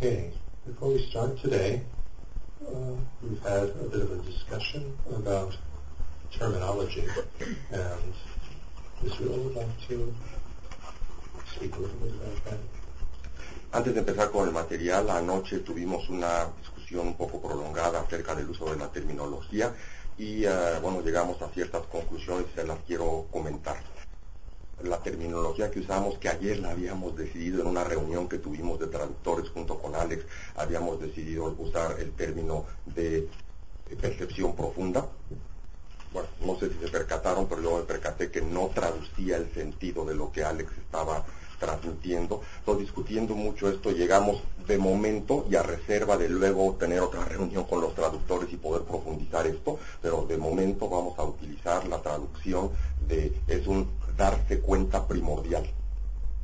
Okay, before we start today, uh, we've had a bit of a discussion about terminology, and Israel would like to speak a little bit about that. Antes de empezar con el material, anoche tuvimos una discusión un poco prolongada acerca del uso de la terminología y eh, bueno, llegamos a ciertas conclusiones y se las quiero comentar. La terminología que usamos, que ayer la habíamos decidido en una reunión que tuvimos de traductores junto con Alex, habíamos decidido usar el término de percepción profunda. Bueno, no sé si se percataron, pero yo me percaté que no traducía el sentido de lo que Alex estaba transmitiendo. Entonces, discutiendo mucho esto, llegamos de momento y a reserva de luego tener otra reunión con los traductores y poder profundizar esto, pero de momento vamos a utilizar la traducción de es un darse cuenta primordial,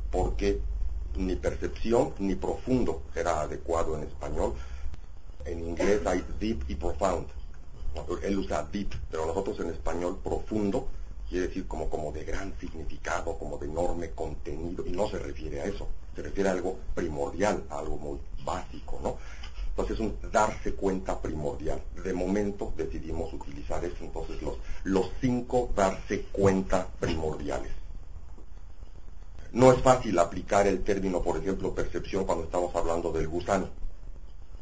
porque ni percepción ni profundo será adecuado en español. En inglés hay deep y profound. Él usa deep, pero nosotros en español profundo quiere decir como, como de gran significado, como de enorme contenido, y no se refiere a eso, se refiere a algo primordial, algo muy básico, ¿no? Entonces es un darse cuenta primordial. De momento decidimos utilizar eso, entonces los, los cinco darse cuenta primordiales. No es fácil aplicar el término, por ejemplo, percepción cuando estamos hablando del gusano.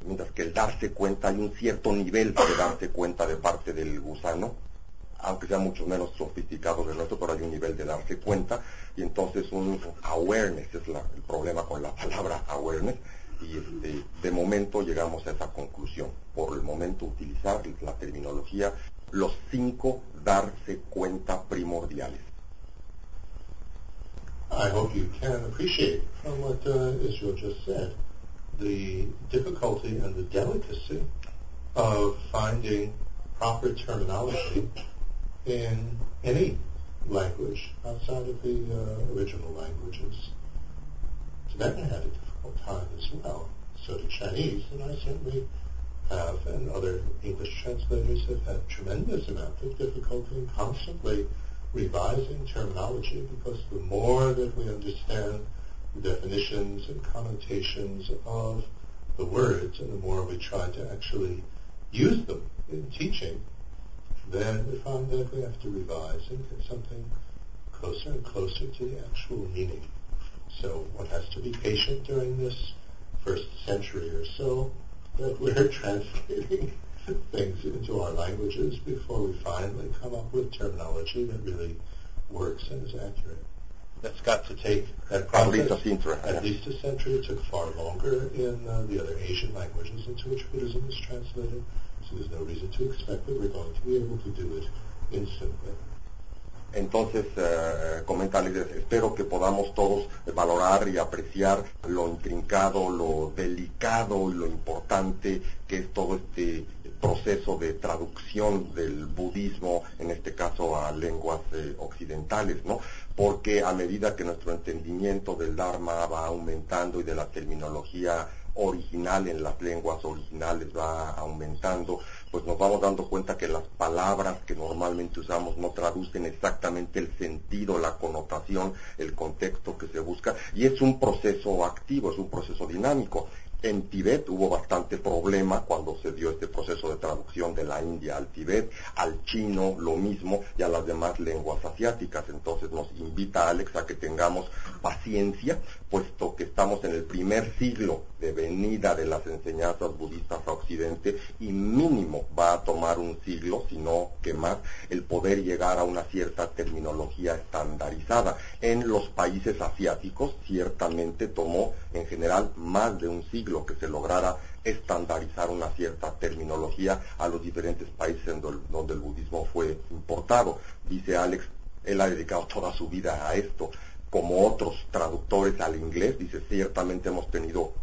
Mientras que el darse cuenta, hay un cierto nivel de darse cuenta de parte del gusano, aunque sea mucho menos sofisticado de nuestro, pero hay un nivel de darse cuenta, y entonces un awareness es el problema con la palabra awareness, y este, de momento llegamos a esa conclusión. Por el momento utilizar la terminología, los cinco darse cuenta primordiales. I hope you can appreciate from what uh, Israel just said the difficulty and the delicacy of finding proper terminology in any language outside of the uh, original languages. Tibetan had a difficult time as well. So did Chinese, and I certainly have, and other English translators have had tremendous amount of difficulty in constantly revising terminology because the more that we understand the definitions and connotations of the words and the more we try to actually use them in teaching, then we find that we have to revise and get something closer and closer to the actual meaning. So one has to be patient during this first century or so that we're translating things into our languages before we finally come up with terminology that really works and is accurate. That's got to take that At least a century. at least a century. It took far longer in uh, the other Asian languages into which Buddhism is translated. So there's no reason to expect that we're going to be able to do it instantly. Entonces, eh, comentarles, espero que podamos todos valorar y apreciar lo intrincado, lo delicado y lo importante que es todo este proceso de traducción del budismo, en este caso a lenguas eh, occidentales, ¿no? Porque a medida que nuestro entendimiento del Dharma va aumentando y de la terminología original en las lenguas originales va aumentando, pues nos vamos dando cuenta que las palabras que normalmente usamos no traducen exactamente el sentido, la connotación, el contexto que se busca, y es un proceso activo, es un proceso dinámico. En Tibet hubo bastante problema cuando se dio este proceso de traducción de la India al Tibet, al chino lo mismo y a las demás lenguas asiáticas. Entonces nos invita Alex a que tengamos paciencia, puesto que estamos en el primer siglo de venida de las enseñanzas budistas a Occidente y mínimo va a tomar un siglo, si no que más, el poder llegar a una cierta terminología estandarizada. En los países asiáticos ciertamente tomó en general más de un siglo que se lograra estandarizar una cierta terminología a los diferentes países en do- donde el budismo fue importado. Dice Alex, él ha dedicado toda su vida a esto. Como otros traductores al inglés, dice, ciertamente hemos tenido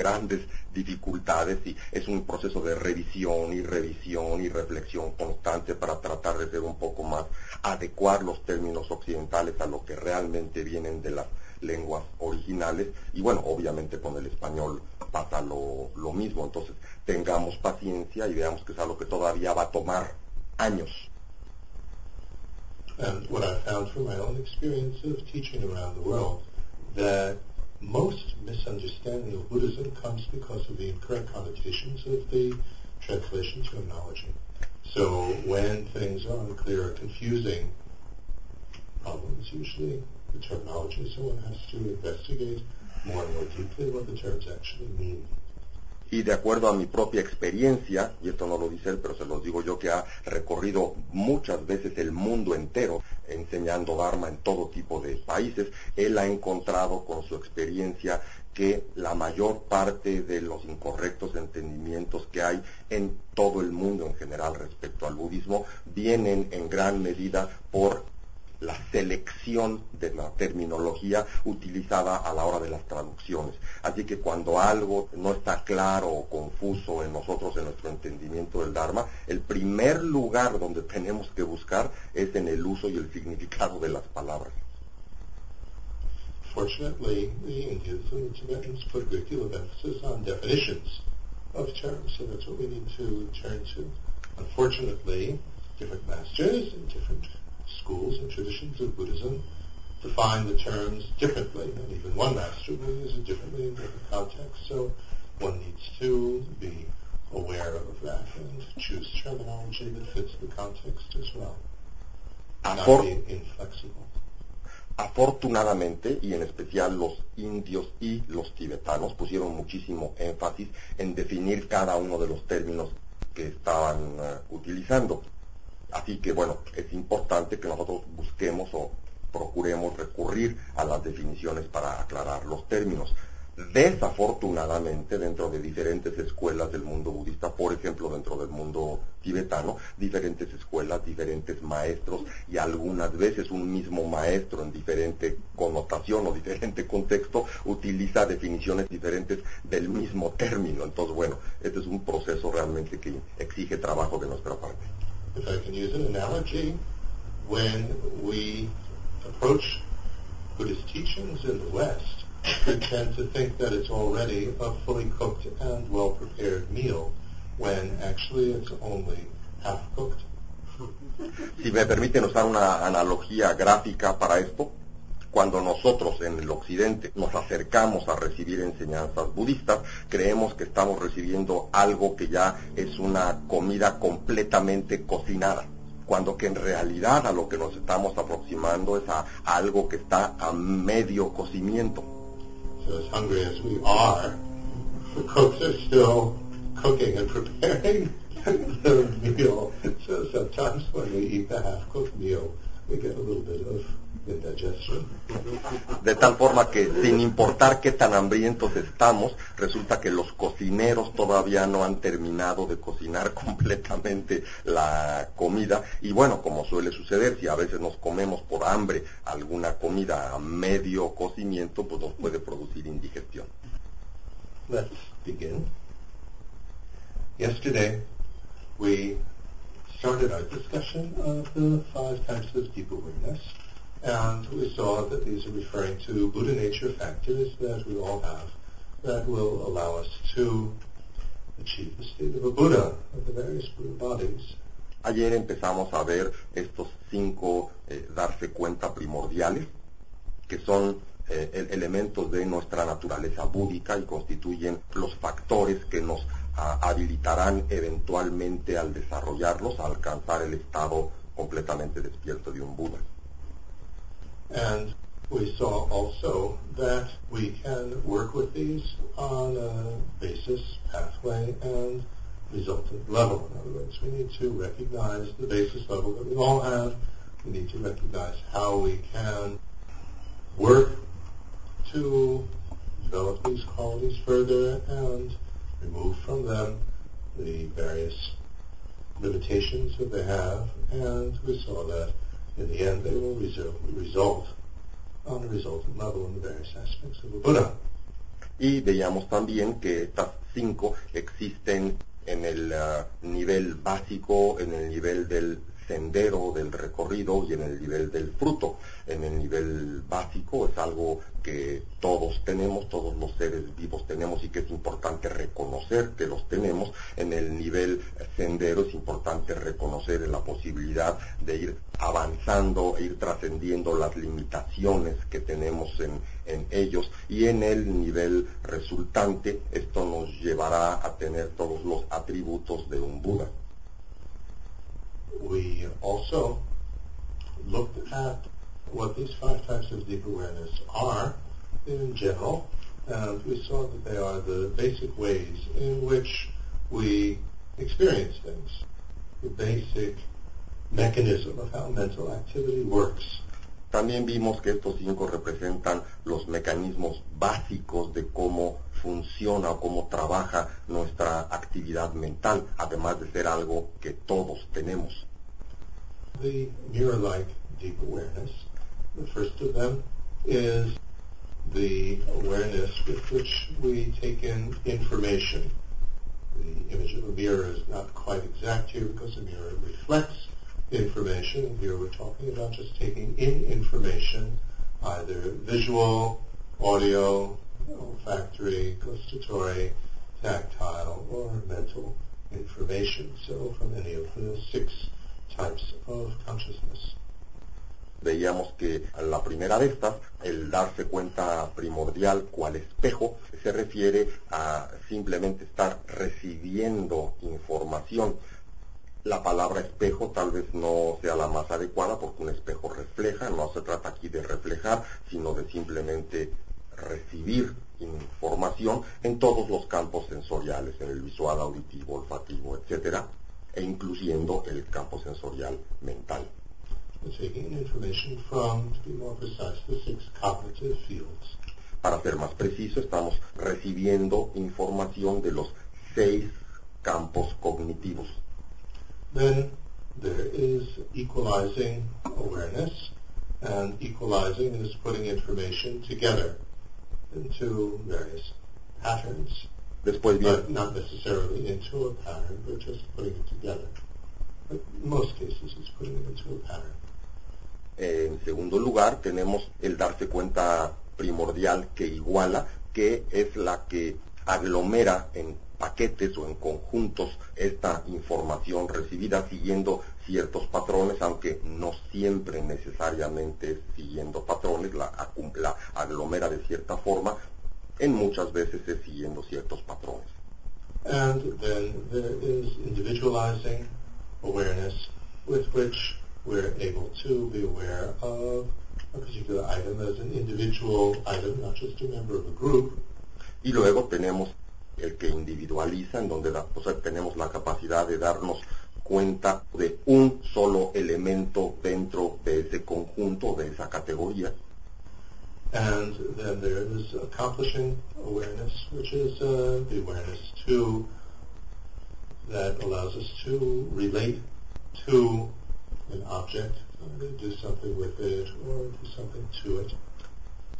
grandes dificultades y es un proceso de revisión y revisión y reflexión constante para tratar de ser un poco más adecuar los términos occidentales a lo que realmente vienen de las lenguas originales y bueno, obviamente con el español pasa lo, mismo, entonces tengamos paciencia y veamos que es algo que todavía va a tomar años. And what I found from my own experience of teaching around the world, that most misunderstanding of Buddhism comes because of the incorrect connotations of the translation terminology. So when things are unclear or confusing, problems usually the terminology, so one has to investigate more and more deeply what the terms actually mean. Y de acuerdo a mi propia experiencia, y esto no lo dice él, pero se lo digo yo que ha recorrido muchas veces el mundo entero enseñando Dharma en todo tipo de países, él ha encontrado con su experiencia que la mayor parte de los incorrectos entendimientos que hay en todo el mundo en general respecto al budismo vienen en gran medida por la selección de la terminología utilizada a la hora de las traducciones. Así que cuando algo no está claro o confuso en nosotros, en nuestro entendimiento del Dharma, el primer lugar donde tenemos que buscar es en el uso y el significado de las palabras. Fortunately, the Indians and the Tibetans put a great deal of emphasis on definitions of terms, so that's what we need to turn to. Unfortunately, different masters and different schools and traditions of Buddhism define the terms differently, and even one master will use it differently in different contexts. So one needs to be aware of that and choose terminology that fits the context as well. Inflexible. Afortunadamente, y en especial los indios y los tibetanos pusieron muchísimo énfasis en definir cada uno de los términos que estaban uh, utilizando. Así que bueno, es importante que nosotros busquemos o procuremos recurrir a las definiciones para aclarar los términos. Desafortunadamente, dentro de diferentes escuelas del mundo budista, por ejemplo, dentro del mundo tibetano, diferentes escuelas, diferentes maestros y algunas veces un mismo maestro en diferente connotación o diferente contexto utiliza definiciones diferentes del mismo término. Entonces, bueno, este es un proceso realmente que exige trabajo de nuestra parte. If I can use an analogy, when we approach Buddhist teachings in the West, we tend to think that it's already a fully cooked and well-prepared meal, when actually it's only half cooked. Si me permiten usar una analogía gráfica para esto, Cuando nosotros en el occidente nos acercamos a recibir enseñanzas budistas, creemos que estamos recibiendo algo que ya es una comida completamente cocinada cuando que en realidad a lo que nos estamos aproximando es a, algo que está a medio cocimiento. So as hungry as we are, the cooks are still cooking and preparing the meal. So sometimes when we eat the half-cooked meal, we get a little bit of De tal forma que sin importar qué tan hambrientos estamos, resulta que los cocineros todavía no han terminado de cocinar completamente la comida. Y bueno, como suele suceder, si a veces nos comemos por hambre alguna comida a medio cocimiento, pues nos puede producir indigestión. Let's begin. Yesterday we started our discussion of the five types of deep awareness. And we saw that these are referring to Buddha nature factors that we all have that will allow us to achieve the state of a Buddha, of the various Buddha bodies. Ayer empezamos a ver estos cinco eh, darse cuenta primordiales, que son eh, elementos de nuestra naturaleza búdica y constituyen los factores que nos a, habilitarán eventualmente al desarrollarlos, a alcanzar el estado completamente despierto de un Buda. And we saw also that we can work with these on a basis, pathway, and resultant level. In other words, we need to recognize the basis level that we all have. We need to recognize how we can work to develop these qualities further and remove from them the various limitations that they have. And we saw that in the end they will result on a resultant level in the various aspects of the Buddha. Y veíamos también que estas cinco existen en el uh, nivel básico, en el nivel del sendero del recorrido y en el nivel del fruto. En el nivel básico es algo que todos tenemos, todos los seres vivos tenemos y que es importante reconocer que los tenemos. En el nivel sendero es importante reconocer la posibilidad de ir avanzando, e ir trascendiendo las limitaciones que tenemos en, en ellos y en el nivel resultante esto nos llevará a tener todos los atributos de un Buda. We also looked at what these five types of deep awareness are in general, and we saw that they are the basic ways in which we experience things, the basic mechanism of how mental activity works. También vimos que estos cinco representan los mecanismos básicos de cómo funciona o cómo trabaja nuestra actividad mental, además de ser algo que todos tenemos. The mirror-like deep awareness, the first of them is the awareness with which we take in information. The image of a mirror is not quite exact here because a mirror reflects information. Here we're talking about just taking in information, either visual, audio, olfactory, gustatory, tactile, or mental information. So from any of the six types of consciousness. Veíamos que a la primera de estas, el darse cuenta primordial cual espejo, se refiere a simplemente estar recibiendo información la palabra espejo tal vez no sea la más adecuada porque un espejo refleja, no se trata aquí de reflejar, sino de simplemente recibir información en todos los campos sensoriales, en el visual, auditivo, olfativo, etcétera, e incluyendo el campo sensorial mental. Para ser más preciso, estamos recibiendo información de los seis campos cognitivos. Then there is equalizing awareness, and equalizing is putting information together into various patterns. Después. But not necessarily into a pattern, but just putting it together. But in most cases, it's putting it into a pattern. En segundo lugar, tenemos el darse cuenta primordial que iguala, que es la que aglomera en paquetes o en conjuntos esta información recibida siguiendo ciertos patrones, aunque no siempre necesariamente siguiendo patrones, la, la aglomera de cierta forma, en muchas veces es siguiendo ciertos patrones. And then there is individualizing awareness with which we're able to be aware of a particular item as an individual item, not just a member of a group. Y luego tenemos el que individualiza, en donde tenemos la capacidad de darnos cuenta de un solo elemento dentro de ese conjunto, de esa categoría. And then there is accomplishing awareness, which is uh, the awareness to that allows us to relate to an object, uh, do something with it or do something to it.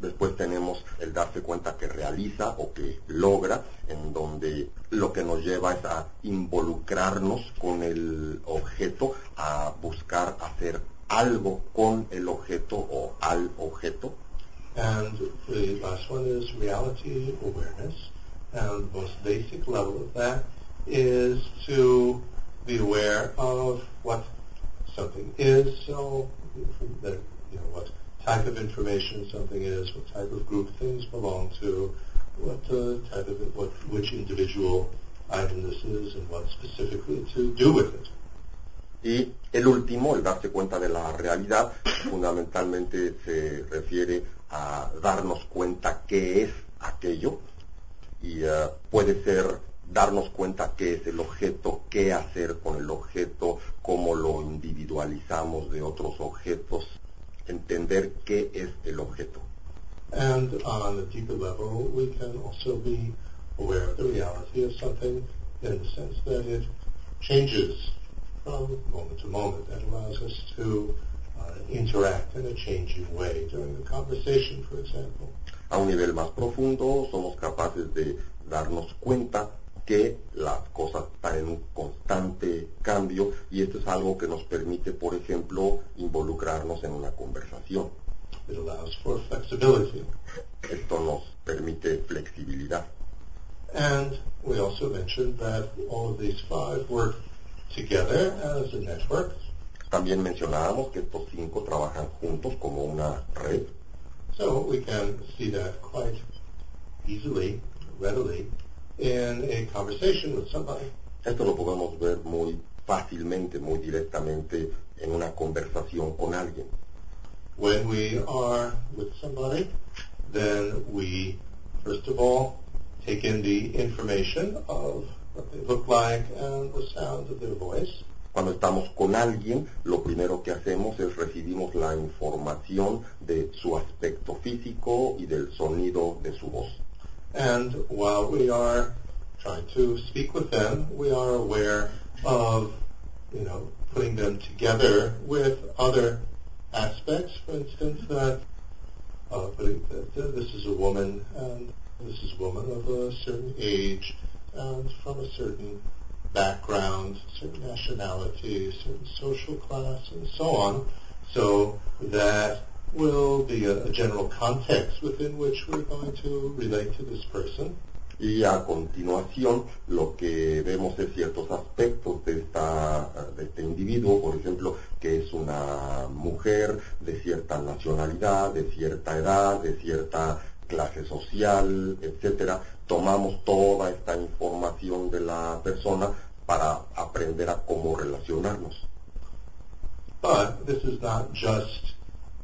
Después tenemos el darse cuenta que realiza o que logra, en donde lo que nos lleva es a involucrarnos con el objeto, a buscar hacer algo con el objeto o al objeto. And the last one is reality awareness. And the most basic level of that is to be aware of what something is, so that, you know, what type of information something is, what type of group things belong to, what uh, type of what which individual item this is, and what specifically to do with it. Y el último, el darse cuenta de la realidad, fundamentalmente se refiere a darnos cuenta qué es aquello y uh, puede ser darnos cuenta qué es el objeto, qué hacer con el objeto, cómo lo individualizamos de otros objetos, entender qué es el objeto. And on a deeper level, we can also be aware of the reality of something in the sense that it changes from moment to moment. That allows us to uh, interact in a changing way during the conversation, for example. A un nivel más profundo, somos capaces de darnos cuenta que las cosas están en un constante cambio y esto es algo que nos permite, por ejemplo, involucrarnos en una conversación. It allows for flexibility. Esto nos permite flexibilidad. And we also mentioned that all of these five work together as a network. También mencionábamos que estos cinco trabajan juntos como una red. So we can see that quite easily, readily, in a conversation with somebody. Esto lo podemos ver muy fácilmente, muy directamente en una conversación con alguien. When we are with somebody, then we, first of all, take in the information of what they look like and the sound of their voice. Cuando estamos con alguien, lo primero que hacemos es recibimos la información de su aspecto físico y del sonido de su voz. And while we are trying to speak with them, we are aware of, you know, putting them together with other aspects. For instance, that, uh, putting, that uh, this is a woman and this is a woman of a certain age and from a certain background, certain nationality, certain social class, and so on. So that will be a, a general context within which we're going to relate to this person. Y a continuación lo que vemos es ciertos aspectos de, esta, de este individuo, por ejemplo, que es una mujer de cierta nacionalidad, de cierta edad, de cierta clase social, etcétera. Tomamos toda esta información de la persona para aprender a cómo relacionarnos. But this is not just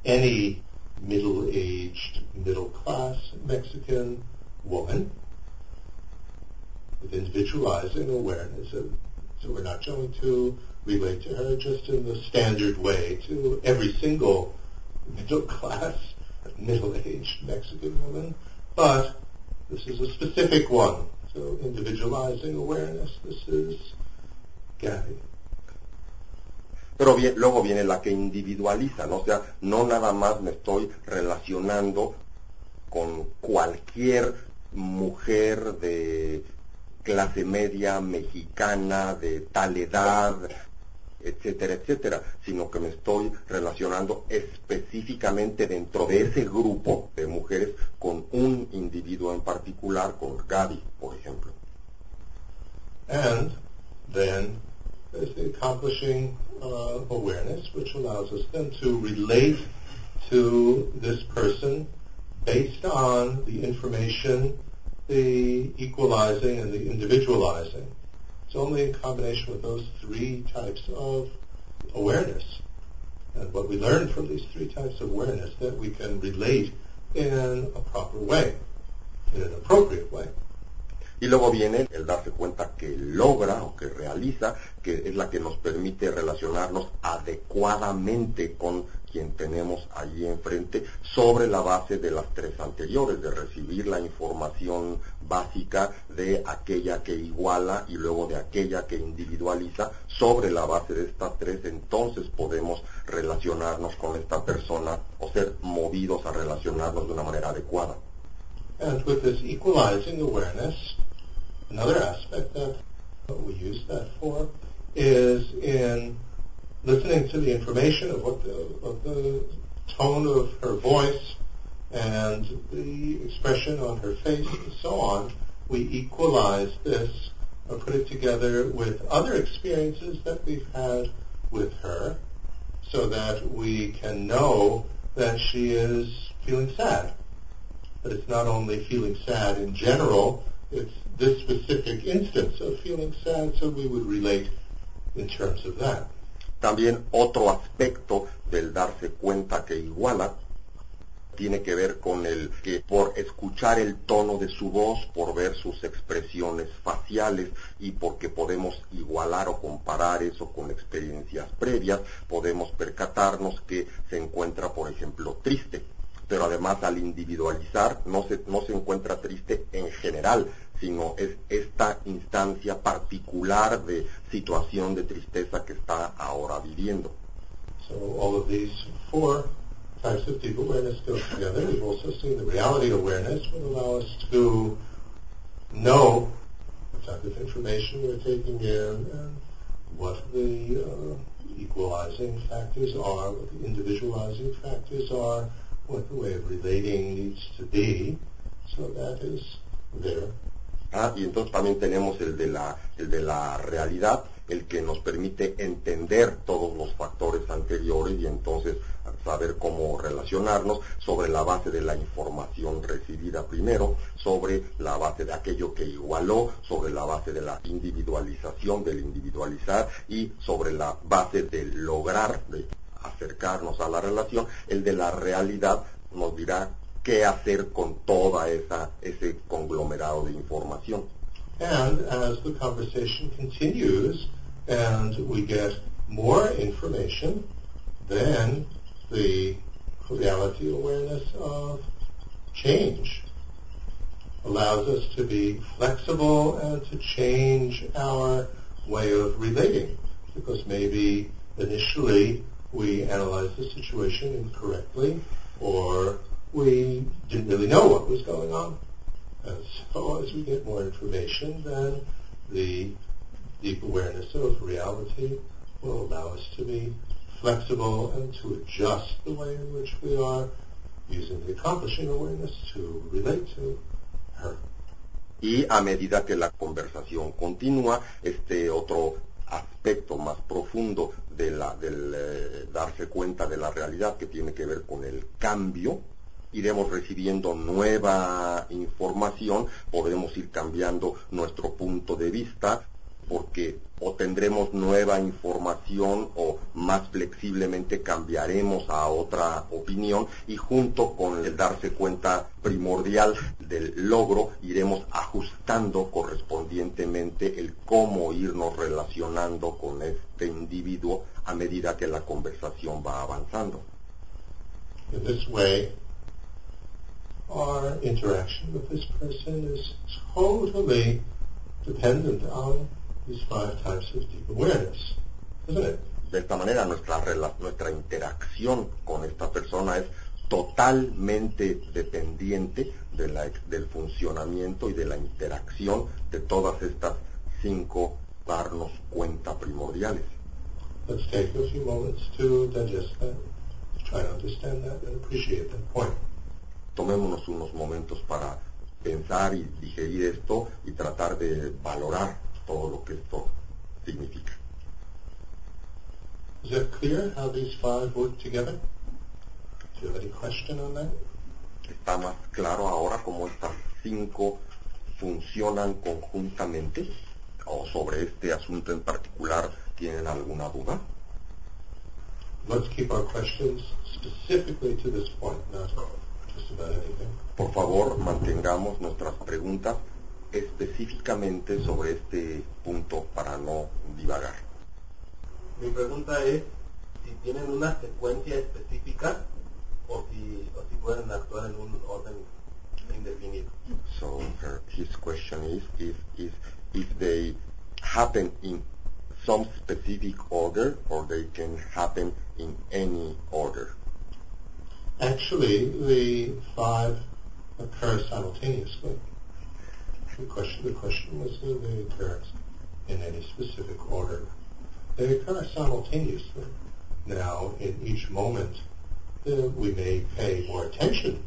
any middle-aged, middle-class Mexican woman with individualizing awareness. So, so we're not going to relate to her just in the standard way to every single middle-class, middle-aged Mexican woman, but this is a specific one. So individualizing awareness, this is Gabby. Pero luego viene la que individualiza, ¿no? O sea, no nada más me estoy relacionando con cualquier mujer de clase media mexicana, de tal edad, etcétera, etcétera, sino que me estoy relacionando específicamente dentro de ese grupo de mujeres con un individuo en particular, con Gaby, por ejemplo. And then accomplishing uh, awareness, which allows us then to relate to this person based on the information, the equalizing and the individualizing. It's only in combination with those three types of awareness and what we learn from these three types of awareness that we can relate in a proper way, in an appropriate way. Y luego viene el darse cuenta que logra o que realiza, que es la que nos permite relacionarnos adecuadamente con quien tenemos allí enfrente sobre la base de las tres anteriores, de recibir la información básica de aquella que iguala y luego de aquella que individualiza. Sobre la base de estas tres, entonces podemos relacionarnos con esta persona o ser movidos a relacionarnos de una manera adecuada. Another aspect that we use that for is in listening to the information of what the, of the tone of her voice and the expression on her face and so on, we equalize this or put it together with other experiences that we've had with her so that we can know that she is feeling sad. But it's not only feeling sad in general, it's this specific instance of feeling sad, so we would relate in terms of that. También otro aspecto del darse cuenta que iguala tiene que ver con el que por escuchar el tono de su voz, por ver sus expresiones faciales y porque podemos igualar o comparar eso con experiencias previas, podemos percatarnos que se encuentra, por ejemplo, triste. Pero además al individualizar no se, no se encuentra triste en general, sino es esta instancia particular de situación de tristeza que está ahora viviendo. So all of these four types of deep awareness go together. We've also seen the reality awareness would allow us to know what type of information we're taking in and what the uh, equalizing factors are, what the individualizing factors are, what the way of relating needs to be. So that is there. Ah, y entonces también tenemos el de la, el de la realidad, el que nos permite entender todos los factores anteriores y entonces saber cómo relacionarnos sobre la base de la información recibida primero, sobre la base de aquello que igualó, sobre la base de la individualización, del individualizar y sobre la base de lograr, de acercarnos a la relación, el de la realidad nos dirá qué hacer con toda esa ese conglomerado de información. And as the conversation continues and we get more information, then the reality awareness of change allows us to be flexible and to change our way of relating. Because maybe initially we analyze the situation incorrectly or we didn't really know what was going on. And so as we get more information, then the deep awareness of reality will allow us to be flexible and to adjust the way in which we are using the accomplishing awareness to relate to her. Y a medida que la conversación continúa, este otro aspecto más profundo de la, del eh, darse cuenta de la realidad que tiene que ver con el cambio, iremos recibiendo nueva información, podremos ir cambiando nuestro punto de vista, porque o tendremos nueva información o más flexiblemente cambiaremos a otra opinión y junto con el darse cuenta primordial del logro iremos ajustando correspondientemente el cómo irnos relacionando con este individuo a medida que la conversación va avanzando. In this way, our interaction with this person is totally dependent on these five types of deep awareness, isn't it? De esta manera nuestra, nuestra interacción con esta persona es totalmente dependiente de la del funcionamiento y de la interacción de todas estas cinco darnos cuenta primordiales. Let's take a few moments to digest that, try to understand that and appreciate that point. Tomémonos unos momentos para pensar y digerir esto y tratar de valorar todo lo que esto significa. Is it clear how these five work together? Do you have any question on that? ¿Está más claro ahora cómo estas cinco funcionan conjuntamente? ¿O sobre este asunto en particular tienen alguna duda? Let's keep our questions specifically to this point, not. Por favor, mantengamos nuestras preguntas específicamente sobre este punto para no divagar. Mi pregunta es si tienen una secuencia específica o si, o si pueden actuar en un orden indefinido. So her, his question is if, if, if they happen in some specific order or they can happen in any order. Actually, the five occur simultaneously. The question, the question was whether they occur in any specific order. They occur simultaneously. Now, in each moment, uh, we may pay more attention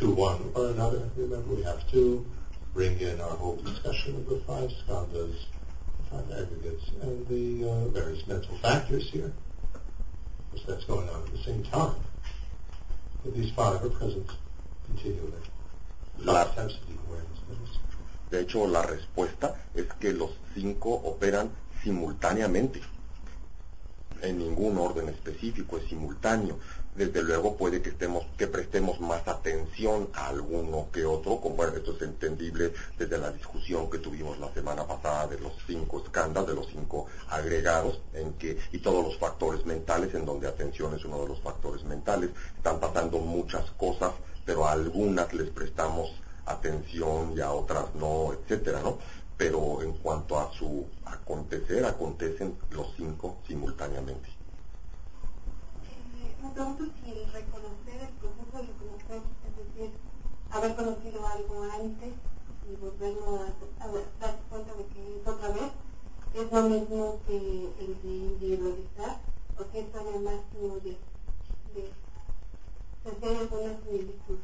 to one or another. Remember, we have to bring in our whole discussion of the five skandhas, the five aggregates, and the uh, various mental factors here. Because that's going on at the same time. But these five are present continually. La-. De hecho, la respuesta es que los cinco operan simultáneamente. En ningún orden específico es simultáneo. Desde luego puede que estemos, que prestemos más atención a alguno que otro, como esto es entendible desde la discusión que tuvimos la semana pasada de los cinco escándalos, de los cinco agregados, en que, y todos los factores mentales, en donde atención es uno de los factores mentales, están pasando muchas cosas, pero a algunas les prestamos atención y a otras no, etcétera, ¿no? Pero en cuanto a su acontecer, acontecen los cinco simultáneamente. Eh, me pregunto si el reconocer, el proceso de reconocer, es decir, haber conocido algo antes y volverlo a, a darse cuenta de que es otra vez, es lo mismo que el de individualizar, o si es todavía más de, de, de alguna similitud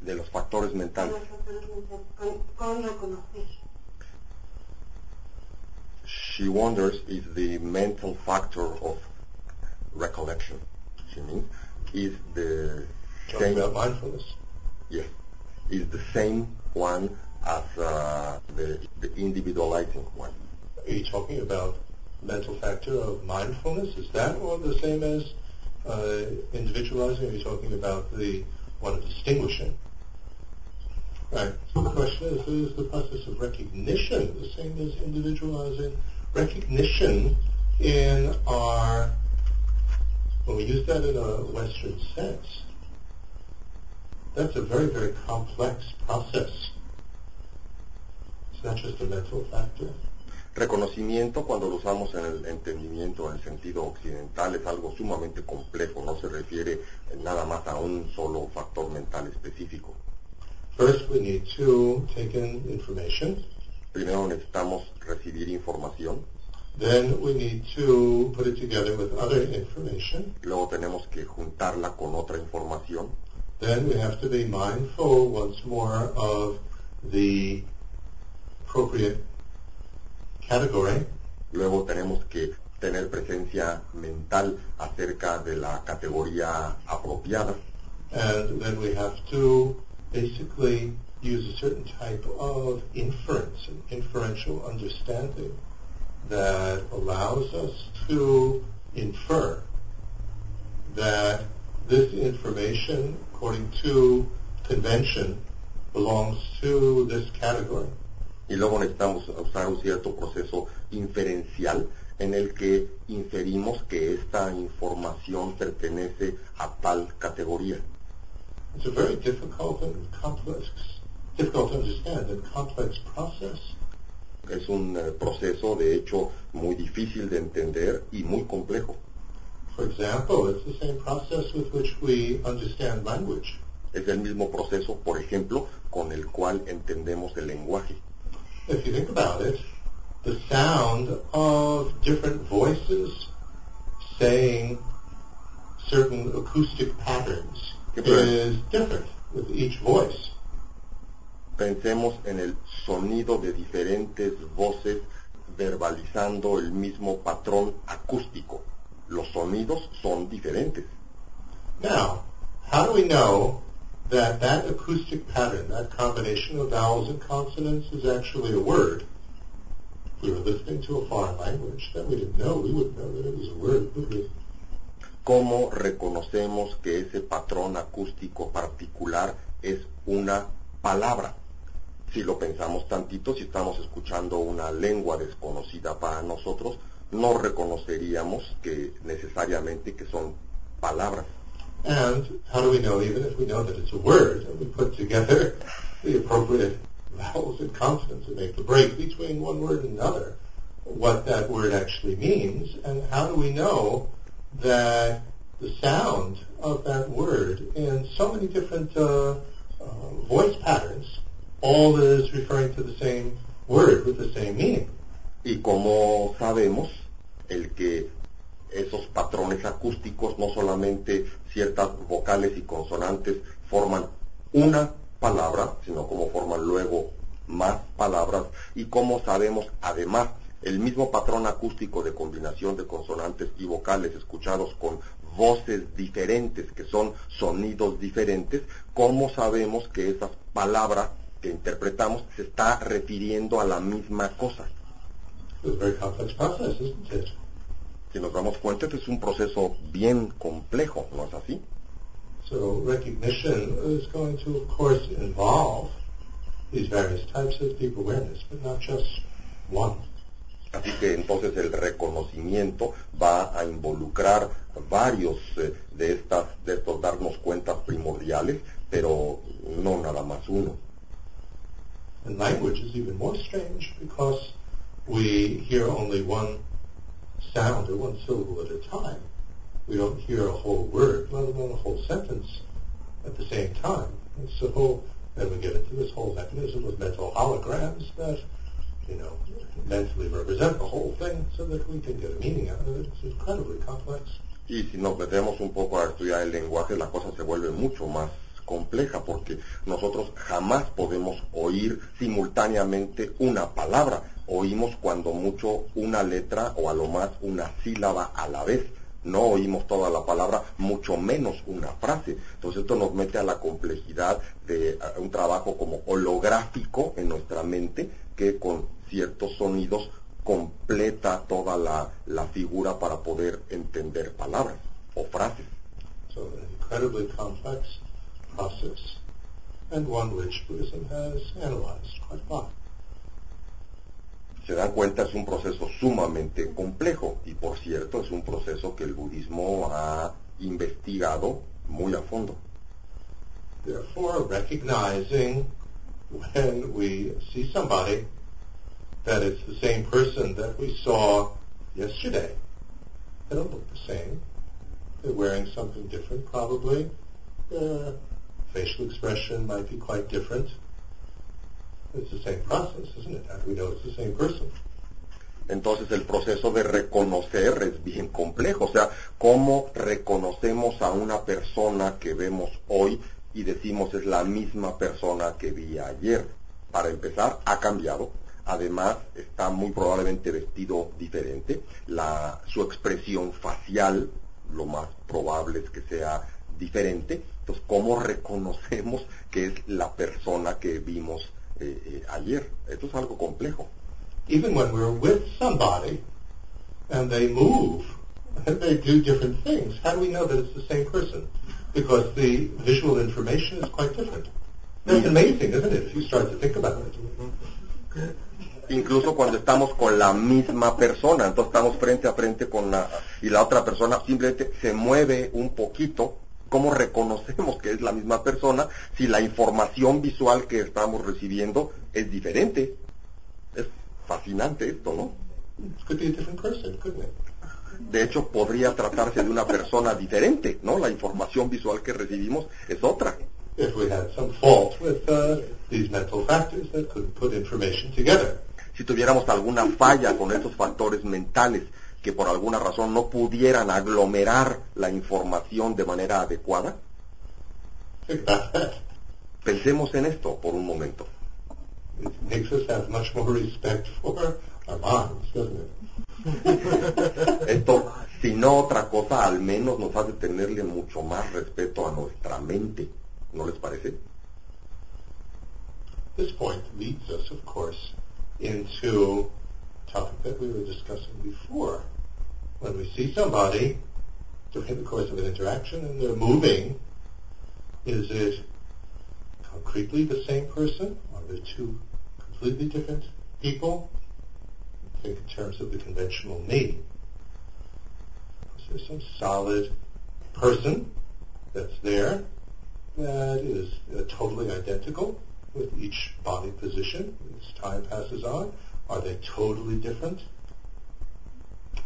De los factores mentales. los factores mentales, con, con reconocer. She wonders if the mental factor of recollection, is the Talking same, about mindfulness. yes, is the same one as uh, the, the individualizing one. Are you talking about mental factor of mindfulness? Is that or the same as uh, individualizing? Are you talking about the one of distinguishing? Right. So the question is, is the process of recognition the same as individualizing? Recognition in our, when we use that in a Western sense, that's a very, very complex process. It's not just a mental factor. Reconocimiento, cuando lo usamos en el entendimiento, en el sentido occidental, es algo sumamente complejo, no se refiere nada más a un solo factor mental específico. First, we need to take in information. Primero necesitamos recibir información, Then we need to put it together with other information. luego tenemos que juntarla con otra información, Then we have to be mindful once more of the appropriate category. luego tenemos que tener presencia mental acerca de la categoría apropiada, And then we have to basically use a certain type of inference, an inferential understanding that allows us to infer that this information, according to convention, belongs to this category. y luego necesitamos usar un cierto proceso inferencial en el que inferimos que esta información pertenece a tal categoría. It's a very difficult and complex, difficult to understand and complex process. Es un eh, proceso, de hecho, muy difícil de entender y muy complejo. For example, it's the same process with which we understand language. Es el mismo proceso, por ejemplo, con el cual entendemos el lenguaje. If you think about it, the sound of different voices saying certain acoustic patterns is different with each voice. Pensemos en el sonido de diferentes voces verbalizando el mismo patrón acústico. Los sonidos son diferentes. Now, how do we know that that acoustic pattern, that combination of vowels and consonants is actually a word? If we were listening to a foreign language that we didn't know, we wouldn't know that it was a word, would we? ¿Cómo reconocemos que ese patrón acústico particular es una palabra? Si lo pensamos tantito, si estamos escuchando una lengua desconocida para nosotros, no reconoceríamos que necesariamente que son palabras. And how do we know, even if we know that it's a word, and we put together the appropriate vowels and consonants and make the break between one word and another, what that word actually means, and how do we know that the sound of that word in so many different uh, uh, voice patterns all is referring to the same word with the same meaning? Y como sabemos, el que esos patrones acústicos, no solamente ciertas vocales y consonantes forman una palabra, sino como forman luego más palabras, y cómo sabemos además el mismo patrón acústico de combinación de consonantes y vocales escuchados con voces diferentes, que son sonidos diferentes, cómo sabemos que esas palabras que interpretamos se está refiriendo a la misma cosa. Process, isn't it? Si nos damos cuenta, este es un proceso bien complejo, ¿no es así? So recognition is going to, of course, involve these various types of deep awareness, but not just one. Así que entonces el reconocimiento va a involucrar varios eh, de estas, de estos darnos cuentas primordiales, pero no nada más uno. And language is even more strange because we hear only one sound or one syllable at a time. We don't hear a whole word, let alone a whole sentence at the same time. And so then we get into this whole mechanism of mental holograms that, you know, mentally represent the whole thing so that we can get a meaning out of it. It's incredibly complex. Y si nos metemos un poco a estudiar el lenguaje, se vuelve mucho más compleja porque nosotros jamás podemos oír simultáneamente una palabra. Oímos cuando mucho una letra o a lo más una sílaba a la vez. no oímos toda la palabra, mucho menos una frase. Entonces esto nos mete a la complejidad de un trabajo como holográfico en nuestra mente que con ciertos sonidos completa toda la, figura para poder entender palabras o frases. So incredibly complex process and one which Buddhism has analyzed quite a lot. se dan cuenta es un proceso sumamente complejo y por cierto es un proceso que el budismo ha investigado muy a fondo. Therefore, recognizing when we see somebody that it's the same person that we saw yesterday, they don't look the same. They're wearing something different probably. Their facial expression might be quite different. It's the same process, isn't it? How we know it's the same person? Entonces el proceso de reconocer es bien complejo, o sea, cómo reconocemos a una persona que vemos hoy y decimos es la misma persona que vi ayer. Para empezar, ha cambiado, además está muy probablemente vestido diferente, la, su expresión facial, lo más probable es que sea diferente, entonces cómo reconocemos que es la persona que vimos eh, eh, ayer. Esto es algo complejo. Even when we're with somebody and they move and they do different things, how do we know that it's the same person? Because the visual information is quite different. That's amazing, isn't it, if you start to think about it? Incluso cuando estamos con la misma persona, entonces estamos frente a frente con la y la otra persona simplemente se mueve un poquito ¿Cómo reconocemos que es la misma persona si la información visual que estamos recibiendo es diferente? Es fascinante esto, ¿no? De hecho, podría tratarse de una persona diferente, ¿no? La información visual que recibimos es otra. Si tuviéramos alguna falla con estos factores mentales que por alguna razón no pudieran aglomerar la información de manera adecuada? Pensemos en esto por un momento. Esto, si no otra cosa, al menos nos hace tenerle mucho más respeto a nuestra mente. ¿No les parece? This point leads us, of course, into topic that we were discussing before. When we see somebody during the course of an interaction and they're moving, is it concretely the same person? Are they two completely different people? Think in terms of the conventional me. Is there some solid person that's there that is uh, totally identical with each body position as time passes on? Are they totally different?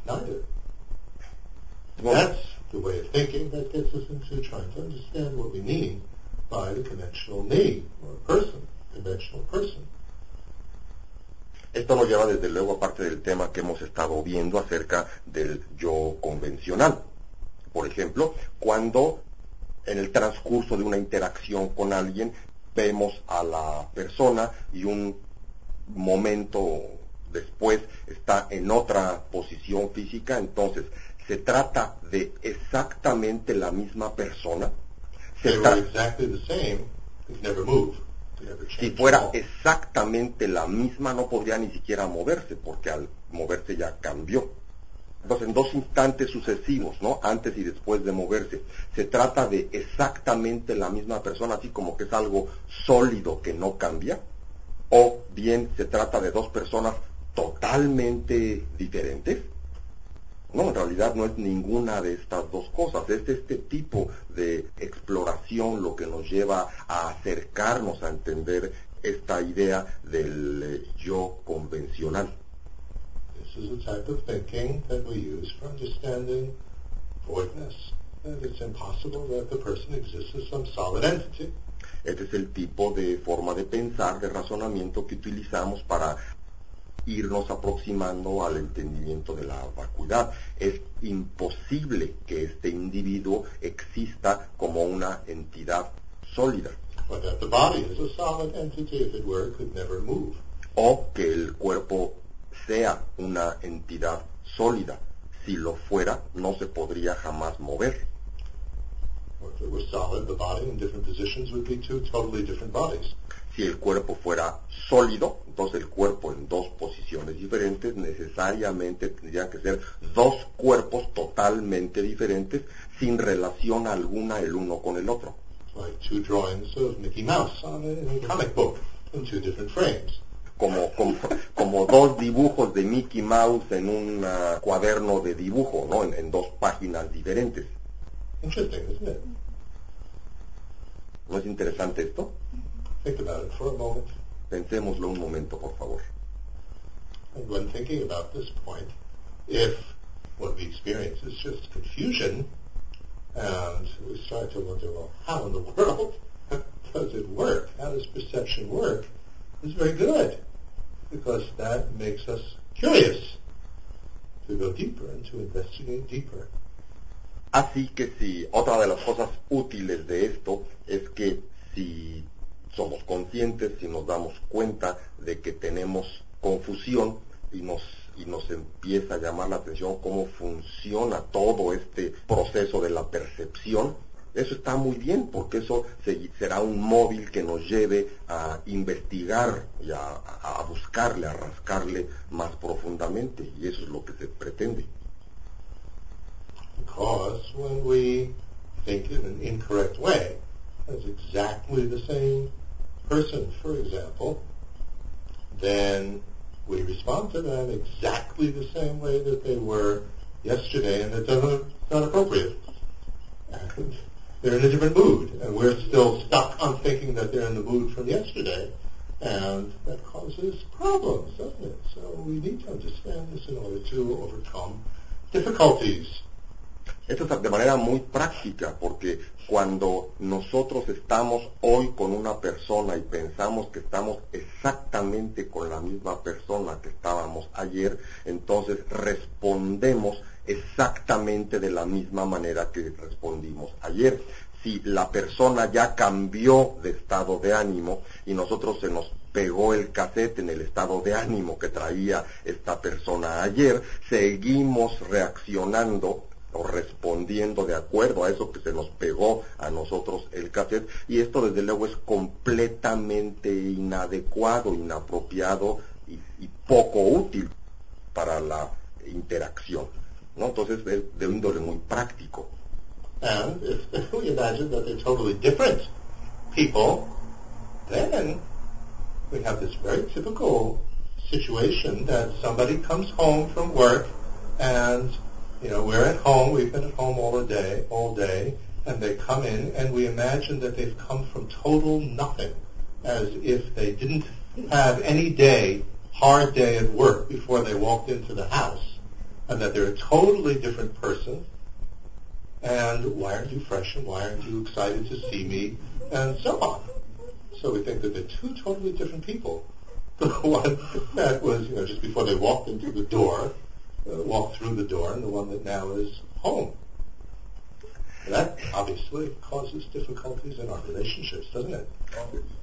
Neither. That's the way of thinking that gets us into trying to understand what we mean by the conventional me, or person, conventional person. Esto nos lleva desde luego a parte del tema que hemos estado viendo acerca del yo convencional. Por ejemplo, cuando en el transcurso de una interacción con alguien vemos a la persona y un momento después está en otra posición física, entonces se trata de exactamente la misma persona. Si fuera exactamente la misma, no podría ni siquiera moverse, porque al moverse ya cambió. Entonces, en dos instantes sucesivos, ¿no? Antes y después de moverse, se trata de exactamente la misma persona, así como que es algo sólido que no cambia, o bien se trata de dos personas totalmente diferentes. No, en realidad no es ninguna de estas dos cosas. Es este tipo de exploración lo que nos lleva a acercarnos a entender esta idea del eh, yo convencional. This is a type of thinking that we use for understanding voidness. That it's impossible that the person exists as some solid entity. Este es el tipo de forma de pensar, de razonamiento que utilizamos para irnos aproximando al entendimiento de la vacuidad. Es imposible que este individuo exista como una entidad sólida. O que el cuerpo sea una entidad sólida. si lo fuera, no se podría jamás mover. If it were solid, the body in different positions would be two totally different bodies. Si el cuerpo fuera sólido, entonces el cuerpo en dos posiciones diferentes necesariamente tendrían que ser dos cuerpos totalmente diferentes sin relación alguna el uno con el otro. Like two drawings of Mickey Mouse on a, comic book in two different frames. Como, como, como dos dibujos de Mickey Mouse en un ah, cuaderno de dibujo, ¿no? En, en dos páginas diferentes. Interesting, isn't it? ¿No es interesante esto? Think about it for a moment. Pensémoslo un momento, por favor. And when thinking about this point, if what we experience is just confusion, and we start to wonder, well, how in the world does it work? How does perception work? It's very good, because that makes us curious to go deeper and to investigate deeper. Así que si otra de las cosas útiles de esto es que si somos conscientes, si nos damos cuenta de que tenemos confusión y nos y nos empieza a llamar la atención cómo funciona todo este proceso de la percepción, eso está muy bien porque eso se- será un móvil que nos lleve a investigar y a- a buscarle, a rascarle más profundamente y eso es lo que se pretende. Because when we think in an incorrect way, as exactly the same person, for example, then we respond to them exactly the same way that they were yesterday, and it's not appropriate. And they're in a different mood, and we're still stuck on thinking that they're in the mood from yesterday, and that causes problems, doesn't it? So we need to understand this in order to overcome difficulties. Esto es de manera muy práctica, porque cuando nosotros estamos hoy con una persona y pensamos que estamos exactamente con la misma persona que estábamos ayer, entonces respondemos exactamente de la misma manera que respondimos ayer. Si la persona ya cambió de estado de ánimo y nosotros se nos pegó el cassette en el estado de ánimo que traía esta persona ayer, seguimos reaccionando o respondiendo de acuerdo a eso que se nos pegó a nosotros el cassette y esto desde luego es completamente inadecuado, inapropiado y, poco útil para la interacción. ¿no? Entonces es de índole muy práctico. And if we imagine that they're totally different people, then we have this very typical situation that somebody comes home from work and, you know, we're at home, we've been at home all day, all day, and they come in and we imagine that they've come from total nothing, as if they didn't have any day, hard day at work before they walked into the house, and that they're a totally different person, and why aren't you fresh and why aren't you excited to see me and so on. So we think that they're two totally different people. The one that was, you know, just before they walked into the door, walked through the door, and the one that now is home. That obviously causes difficulties in our relationships, doesn't it?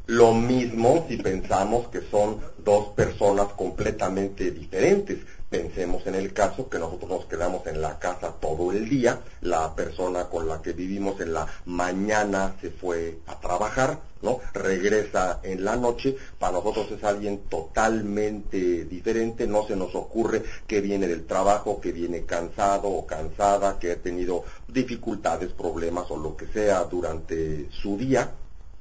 Lo mismo si pensamos que son dos personas completamente diferentes. Pensemos en el caso que nosotros nos quedamos en la casa todo el día, la persona con la que vivimos en la mañana se fue a trabajar, ¿no? Regresa en la noche, para nosotros es alguien totalmente diferente, no se nos ocurre que viene del trabajo, que viene cansado o cansada, que ha tenido dificultades, problemas o lo que sea durante su día,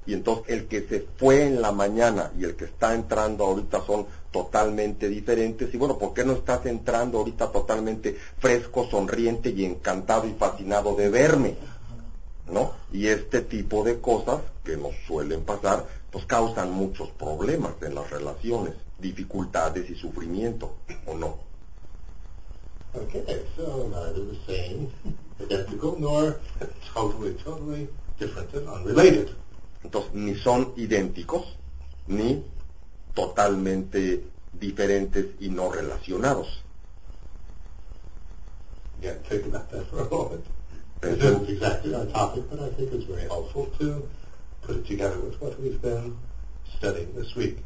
y entonces el que se fue en la mañana y el que está entrando ahorita son totalmente diferentes y bueno, ¿por qué no estás entrando ahorita totalmente fresco, sonriente y encantado y fascinado de verme? ¿No? Y este tipo de cosas que nos suelen pasar, pues causan muchos problemas en las relaciones, dificultades y sufrimiento, ¿o no? Okay, so neither the same, identical, nor totally, totally different and unrelated. Entonces, ni son idénticos, ni totalmente diferentes y no relacionados. Again, think about that for a moment. This isn't exactly our topic, but I think it's very helpful to put together with what we've been studying this week.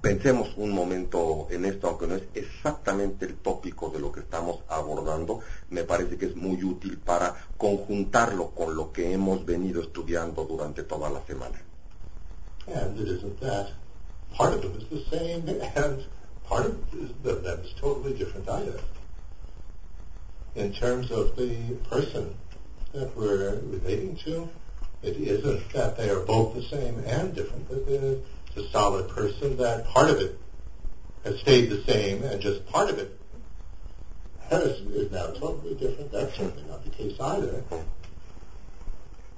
Pensemos un momento en esto, aunque no es exactamente el tópico de lo que estamos abordando, me parece que es muy útil para conjuntarlo con lo que hemos venido estudiando durante toda la semana. And it isn't that part of them is the same and part of them is totally different either. In terms of the person that we're relating to, it isn't that they are both the same and different, it's a solid person that part of it has stayed the same and just part of it has, is now totally different. That's certainly not the case either.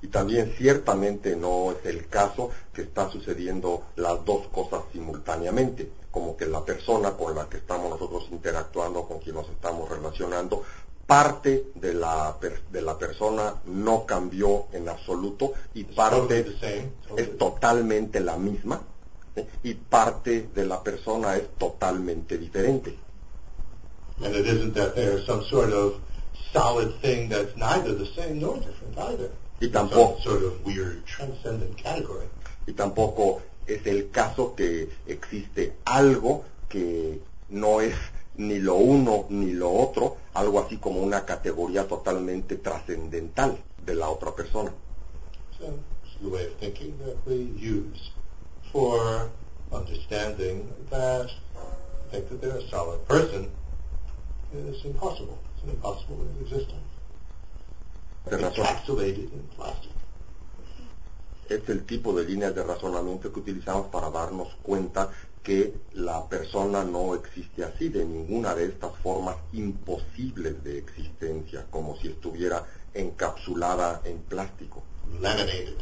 Y también ciertamente no es el caso que está sucediendo las dos cosas simultáneamente, como que la persona con la que estamos nosotros interactuando, con quien nos estamos relacionando, parte de la, per- de la persona no cambió en absoluto y parte es totalmente la misma ¿sí? y parte de la persona es totalmente diferente. And it isn't that they are some sort of solid thing that's neither the same nor different either. Y Some tampoco, sort of weird transcendent category. y tampoco es el caso que existe algo que no es ni lo uno ni lo otro, algo así como una categoría totalmente trascendental de la otra persona. So it's the way of thinking that we use for understanding that think that they're a solid person is impossible. It's an impossible existence. Encapsulated in plastic. es el tipo de líneas de razonamiento que utilizamos para darnos cuenta que la persona no existe así, de ninguna de estas formas imposibles de existencia, como si estuviera encapsulada en plástico, Laminated,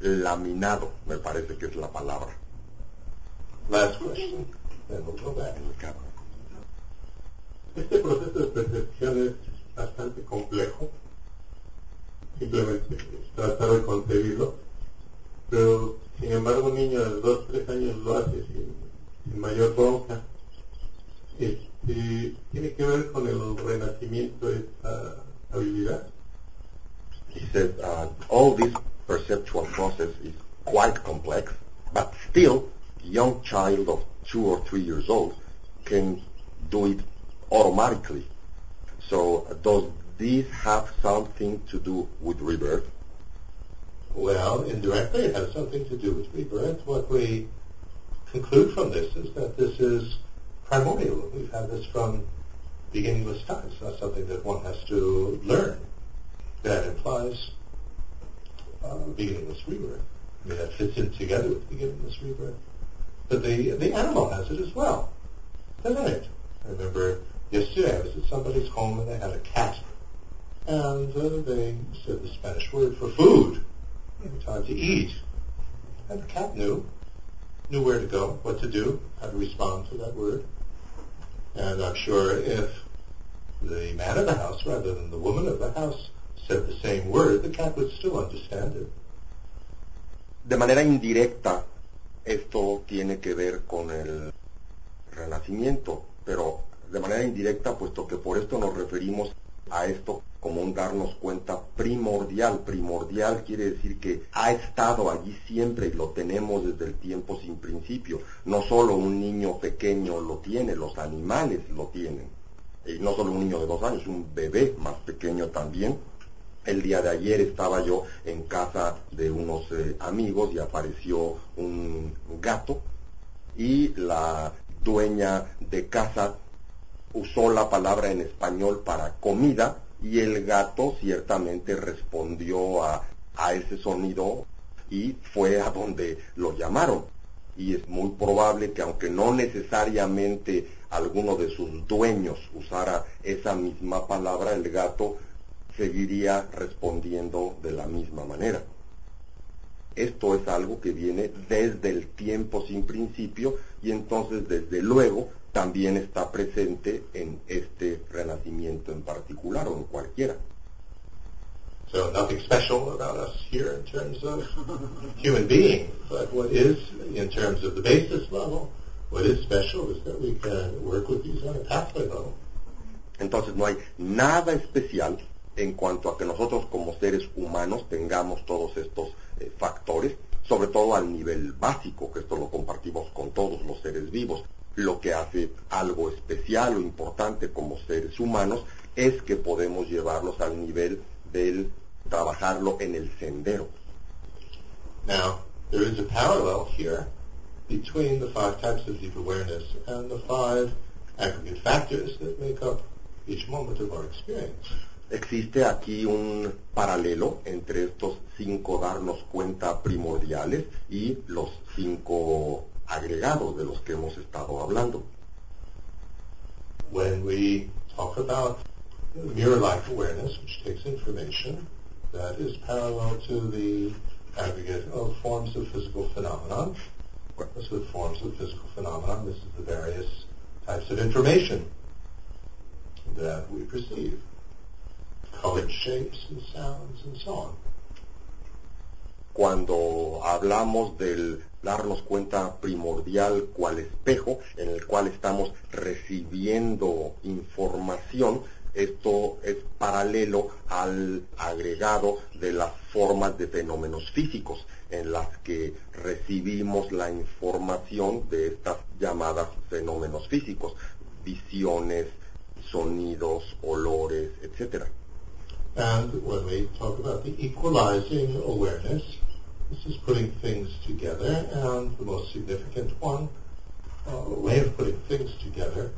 laminado, me parece que es la palabra. Last question. Este proceso de three years old can do it automatically. So, does this have something to do with rebirth? Well, indirectly it has something to do with rebirth. What we conclude from this is that this is primordial. We've had this from beginningless times. It's not something that one has to learn. That implies uh, beginningless rebirth. I mean, that fits in together with beginningless rebirth. The, the animal has it as well, doesn't it? I remember yesterday I was at somebody's home and they had a cat. And uh, they said the Spanish word for food time to eat. And the cat knew, knew where to go, what to do, how to respond to that word. And I'm sure if the man of the house, rather than the woman of the house, said the same word, the cat would still understand it. De manera indirecta, esto tiene que ver con el renacimiento, pero de manera indirecta, puesto que por esto nos referimos a esto como un darnos cuenta primordial. Primordial quiere decir que ha estado allí siempre y lo tenemos desde el tiempo sin principio. No solo un niño pequeño lo tiene, los animales lo tienen. Y no solo un niño de dos años, un bebé más pequeño también. El día de ayer estaba yo en casa de unos eh, amigos y apareció un gato y la dueña de casa usó la palabra en español para comida y el gato ciertamente respondió a, a ese sonido y fue a donde lo llamaron. Y es muy probable que aunque no necesariamente alguno de sus dueños usara esa misma palabra, el gato seguiría respondiendo de la misma manera. Esto es algo que viene desde el tiempo sin principio y entonces desde luego también está presente en este renacimiento en particular o en cualquiera. So nothing special about us here in terms of human being, but what is, in terms of the basis level, what is special is that we can work with these on a pathway level. Entonces no hay nada especial en cuanto a que nosotros como seres humanos tengamos todos estos eh, factores, sobre todo al nivel básico, que esto lo compartimos con todos los seres vivos. Lo que hace algo especial o importante como seres humanos es que podemos llevarlos al nivel del trabajarlo en el sendero. Now, there is a parallel here between the five types of deep awareness and the five aggregate factors that make up each moment of our experience. Existe aquí un paralelo entre estos cinco darnos cuenta primordiales y los cinco agregados de los que hemos estado hablando. When we talk about mirror-like awareness, which takes information, that is parallel to the aggregate of forms of physical phenomenon. This with forms of physical phenomenon, this is the various types of information that we perceive. Colored shapes and sounds and so on. Cuando hablamos del darnos cuenta primordial cual espejo en el cual estamos recibiendo información, esto es paralelo al agregado de las formas de fenómenos físicos en las que recibimos la información de estas llamadas fenómenos físicos, visiones, sonidos, olores, etc. And when we talk about the equalizing awareness, this is putting things together, and the most significant one, uh, way of putting things together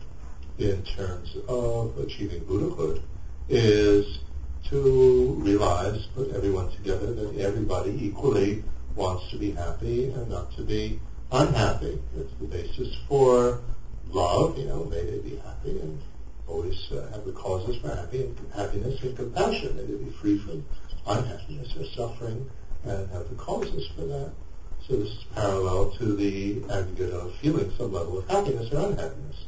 in terms of achieving Buddhahood is to realize, put everyone together, that everybody equally wants to be happy and not to be unhappy. It's the basis for love, you know, may they be happy and always uh, have the causes for happy and happiness and compassion. They be free from unhappiness or suffering and have the causes for that. So this is parallel to the aggregate of feeling some level of happiness or unhappiness.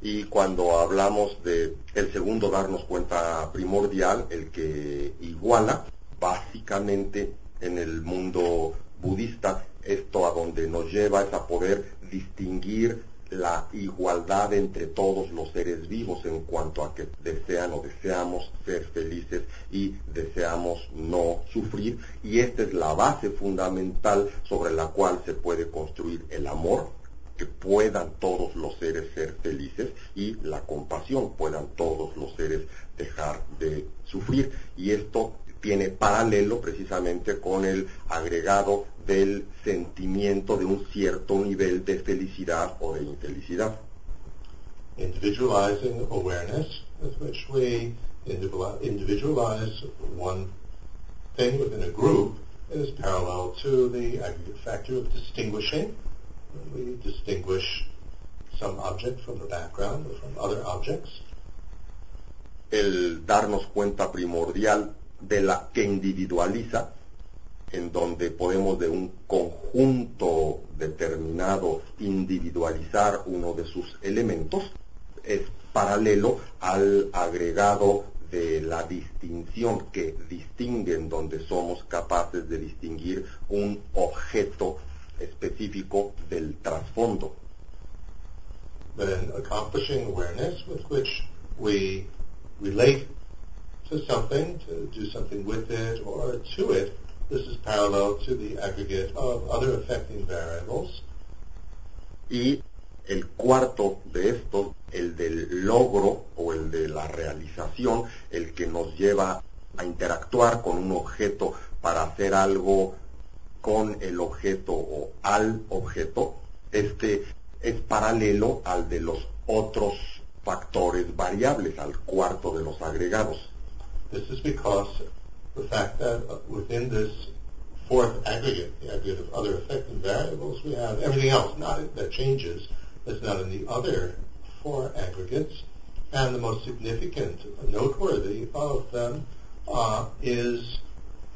Y cuando hablamos de el segundo darnos cuenta primordial, el que iguala, básicamente en el mundo budista, esto a donde nos lleva es a poder distinguir la igualdad entre todos los seres vivos en cuanto a que desean o deseamos ser felices y deseamos no sufrir. Y esta es la base fundamental sobre la cual se puede construir el amor, que puedan todos los seres ser felices y la compasión, puedan todos los seres dejar de sufrir. Y esto tiene paralelo precisamente con el agregado del sentimiento de un cierto nivel de felicidad o de infelicidad. Individualizing awareness with which we individualize one thing within a group is parallel to the aggregate factor of distinguishing. We distinguish some object from the background or from other objects. El darnos cuenta primordial de la que individualiza, en donde podemos de un conjunto determinado individualizar uno de sus elementos, es paralelo al agregado de la distinción que distingue en donde somos capaces de distinguir un objeto específico del trasfondo. Then accomplishing awareness with which we relate to something, to do something with it or to it, this is parallel to the aggregate of other affecting variables. Y el cuarto de estos, el del logro o el de la realización, el que nos lleva a interactuar con un objeto para hacer algo con el objeto o al objeto, este es paralelo al de los otros factores variables, al cuarto de los agregados. This is because the fact that within this fourth aggregate, the aggregate of other affecting variables, we have everything else not that changes that's not in the other four aggregates. And the most significant, noteworthy of them uh, is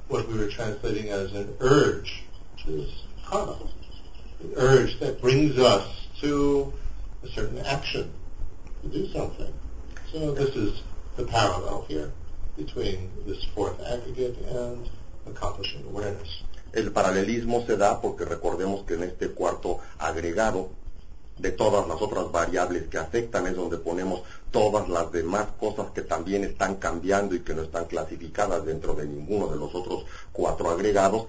what we were translating as an urge, which is karma. An urge that brings us to a certain action, to do something. So this is the parallel here between this fourth aggregate and accomplishing awareness. El paralelismo se da porque recordemos que en este cuarto agregado de todas las otras variables que afectan es donde ponemos todas las demás cosas que también están cambiando y que no están clasificadas dentro de ninguno de los otros cuatro agregados.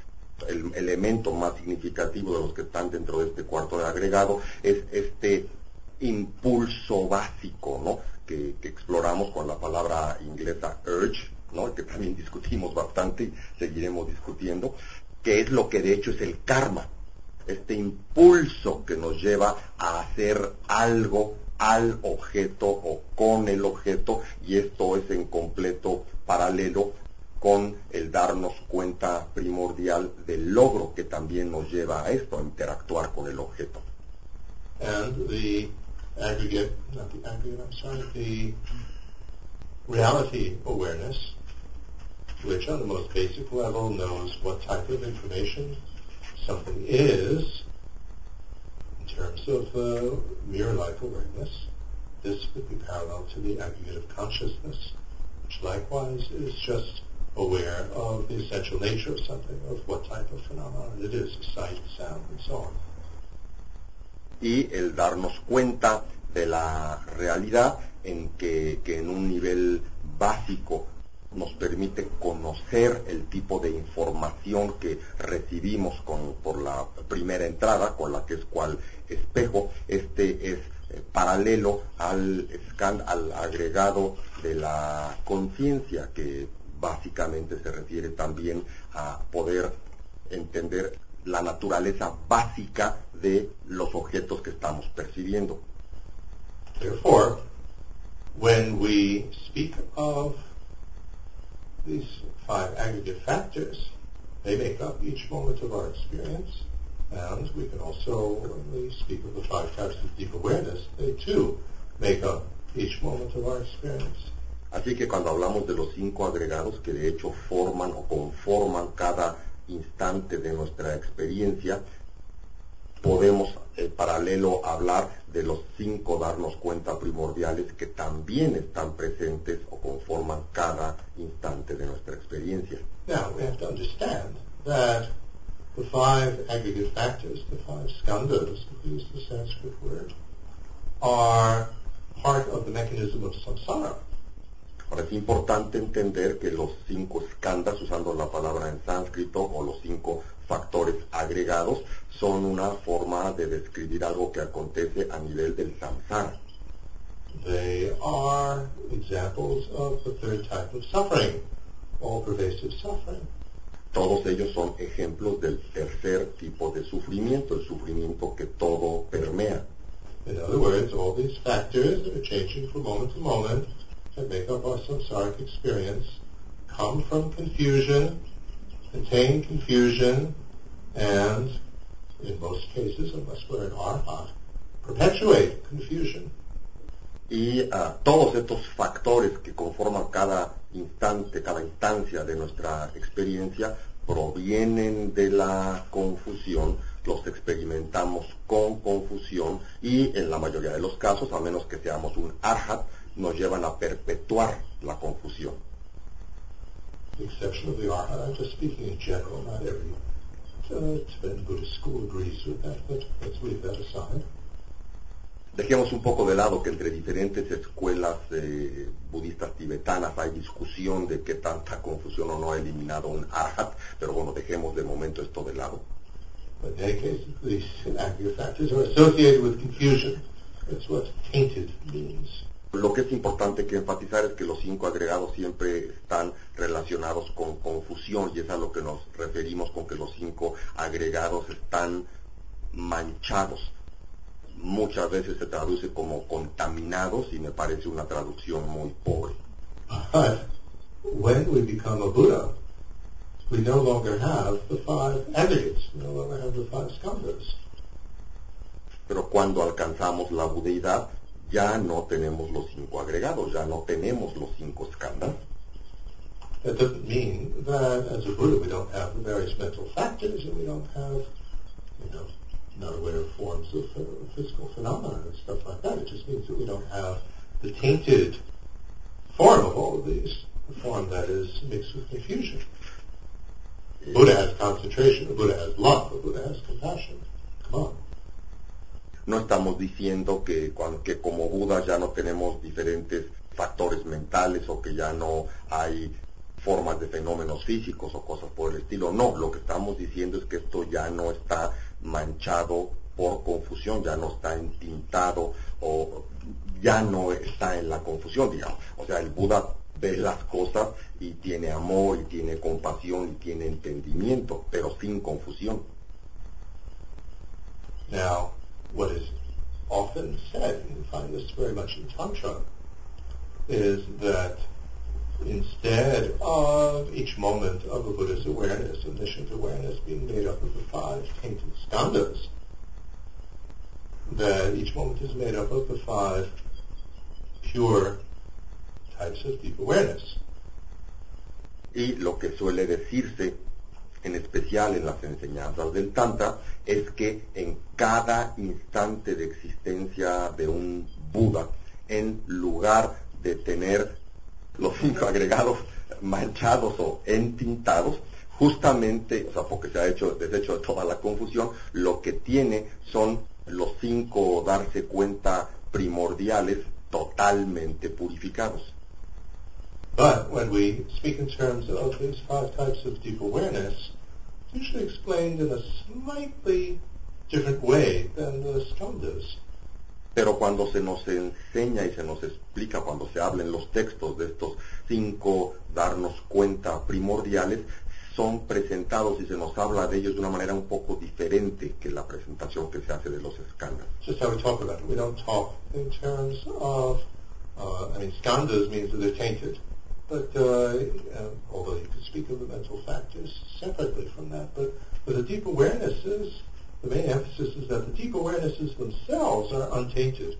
el elemento más significativo de los que están dentro de este cuarto agregado es este impulso básico, ¿no? Que, que exploramos con la palabra inglesa urge, ¿no? Que también discutimos bastante y seguiremos discutiendo, que es lo que de hecho es el karma, este impulso que nos lleva a hacer algo al objeto o con el objeto y esto es en completo paralelo con el darnos cuenta primordial del logro que también nos lleva a esto, a interactuar con el objeto. And the aggregate, not the aggregate, I'm sorry, the reality awareness, which on the most basic level knows what type of information something is, in terms of uh, mirror-like awareness, this would be parallel to the aggregate of consciousness, which likewise is just aware of the essential nature of something, of what type of phenomenon it is, sight, sound, and so on. Y el darnos cuenta de la realidad en que, que en un nivel básico nos permite conocer el tipo de información que recibimos con, por la primera entrada, con la que es cual espejo. Este es eh, paralelo al, scan, al agregado de la conciencia, que básicamente se refiere también a poder entender la naturaleza básica de los objetos que estamos percibiendo. Therefore, when we speak of these five aggregate factors, they make up each moment of our experience, and we can also, when we speak of the five types of deep awareness, they too make up each moment of our experience. Así que cuando hablamos de los cinco agregados que de hecho forman o conforman cada instante de nuestra experiencia, podemos en paralelo hablar de los cinco darnos cuenta primordiales que también están presentes o conforman cada instante de nuestra experiencia. Now, we have to understand that the five aggregate factors, the five skandhas, to use the Sanskrit word, are part of the mechanism of samsara. Es importante entender que los cinco skandhas, usando la palabra en sánscrito, o los cinco factores agregados, son una forma de describir algo que acontece a nivel del samsara. They are examples of the third type of suffering, all pervasive suffering. Todos ellos son ejemplos del tercer tipo de sufrimiento, el sufrimiento que todo permea. In other words, all these factors that are changing from moment to moment that make up our samsaric experience come from confusion, contain confusion, and in most cases, unless we're an arhat, perpetuate confusion. Y ah, todos estos factores que conforman cada instante, cada instancia de nuestra experiencia, provienen de la confusión, los experimentamos con confusión y en la mayoría de los casos, a menos que seamos un arhat, nos llevan a perpetuar la confusión. The exception of the arhat, I'm just speaking in general, not every uh, Tibetan Buddhist school agrees with that, but let's leave that aside. Dejemos un poco de lado que entre diferentes escuelas eh, budistas tibetanas hay discusión de qué tanta confusión o no ha eliminado un arhat, pero bueno, dejemos de momento esto de lado. But in any case, these factors are associated with confusion. That's what tainted means. Lo que es importante que enfatizar es que los cinco agregados siempre están relacionados con confusión y es a lo que nos referimos con que los cinco agregados están manchados. Muchas veces se traduce como contaminados y me parece una traducción muy pobre. But when we become a Buddha, we no longer have the five aggregates. We no longer have the five skandhas. Pero cuando alcanzamos la budeidad, ya no tenemos los cinco agregados, ya no tenemos los cinco skandhas. That doesn't mean that as a Buddha we don't have various mental factors and we don't have, you know, not aware of forms of uh, physical phenomena and stuff like that. It just means that we don't have the tainted form of all of these, the form that is mixed with confusion. Buddha has concentration, the Buddha has love, the Buddha has compassion. Come on. No estamos diciendo que, que como Buda ya no tenemos diferentes factores mentales o que ya no hay formas de fenómenos físicos o cosas por el estilo. No, lo que estamos diciendo es que esto ya no está manchado por confusión, ya no está entintado o ya no está en la confusión, digamos. O sea, el Buda ve las cosas y tiene amor y tiene compasión y tiene entendimiento, pero sin confusión. What is often said, and you find this very much in Tantra, is that instead of each moment of a Buddha's awareness, omniscient awareness being made up of the five tainted skandhas, that each moment is made up of the five pure types of deep awareness. Y lo que suele decirse, en especial en las enseñanzas del Tantra, es que en cada instante de existencia de un Buda, en lugar de tener los cinco agregados manchados o entintados, justamente, o sea, porque se ha hecho deshecho de toda la confusión, lo que tiene son los cinco darse cuenta primordiales totalmente purificados. But when we speak in terms of these five types of deep awareness, usually explained in a slightly different way than the skandhas. Pero cuando se nos enseña y se nos explica, cuando se habla en los textos de estos cinco darnos cuenta primordiales, son presentados y se nos habla de ellos de una manera un poco diferente que la presentación que se hace de los escándalos. Just how we talk about it. We don't talk in terms of, uh, I mean, skandhas means that they're tainted. But, uh, uh, although you could speak of the mental factors separately from that, but the deep awarenesses, the main emphasis is that the deep awarenesses themselves are untainted.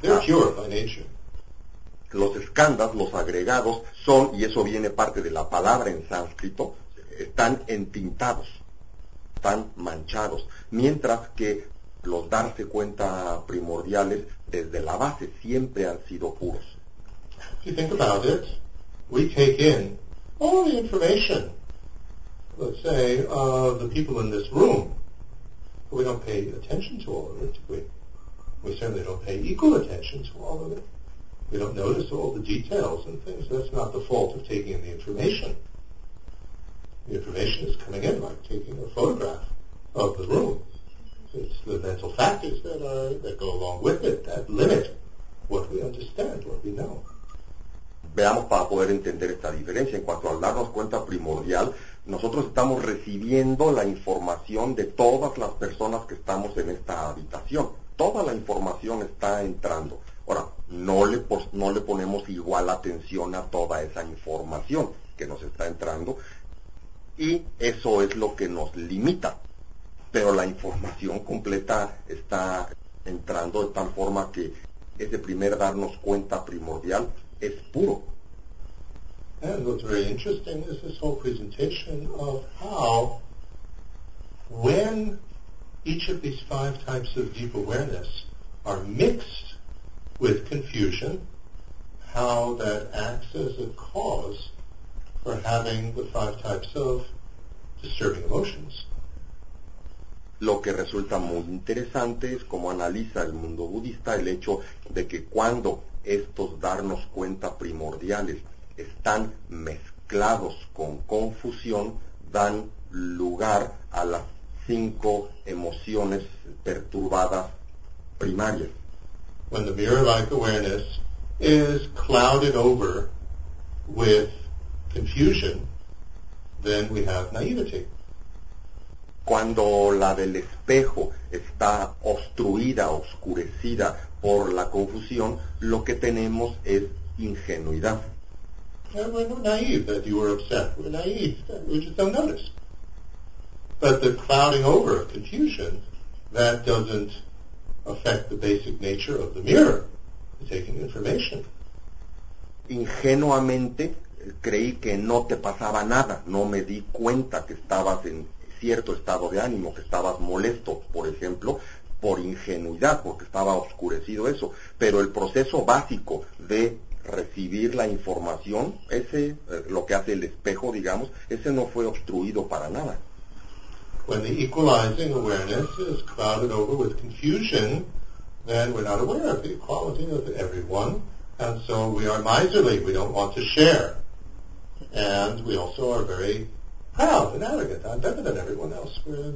They're pure by nature. Los escándalos, los agregados, son, y eso viene parte de la palabra en sánscrito, están entintados, están manchados, mientras que los darse cuenta primordiales desde la base siempre han sido puros. If you think about it, we take in all the information, let's say, of the people in this room, but we don't pay attention to all of it. We, we certainly don't pay equal attention to all of it. We don't notice all the details and things. That's not the fault of taking in the information. The information is coming in like taking a photograph of the room. It's the mental factors that are that go along with it that limit what we understand, what we know. Veamos para poder entender esta diferencia. En cuanto al darnos cuenta primordial, nosotros estamos recibiendo la información de todas las personas que estamos en esta habitación. Toda la información está entrando. Ahora, no le, no le ponemos igual atención a toda esa información que nos está entrando y eso es lo que nos limita. Pero la información completa está entrando de tal forma que ese primer darnos cuenta primordial es puro. And what's very interesting is this whole presentation of how when each of these five types of deep awareness are mixed with confusion, how that acts as a cause for having the five types of disturbing emotions. Lo que resulta muy interesante es cómo analiza el mundo budista el hecho de que cuando estos darnos cuenta primordiales están mezclados con confusión, dan lugar a las cinco emociones perturbadas primarias. When the mirror-like awareness is clouded over with confusion, then we have naivety. Cuando la del espejo está obstruida, oscurecida por la confusión, lo que tenemos es ingenuidad. And we're naive that you were upset. We're naive that we just don't notice. But the clouding over of confusion, that doesn't affect the basic nature of the mirror, taking information. Ingenuamente creí que no te pasaba nada, no me di cuenta que estabas en cierto estado de ánimo, que estabas molesto, por ejemplo, por ingenuidad, porque estaba oscurecido eso. Pero el proceso básico de recibir la información, ese, eh, lo que hace el espejo, digamos, ese no fue obstruido para nada. When the equalizing awareness is clouded over with confusion, then we're not aware of the equality of everyone, and so we are miserly. We don't want to share. And we also are very proud and arrogant. I'm better than everyone else. We're,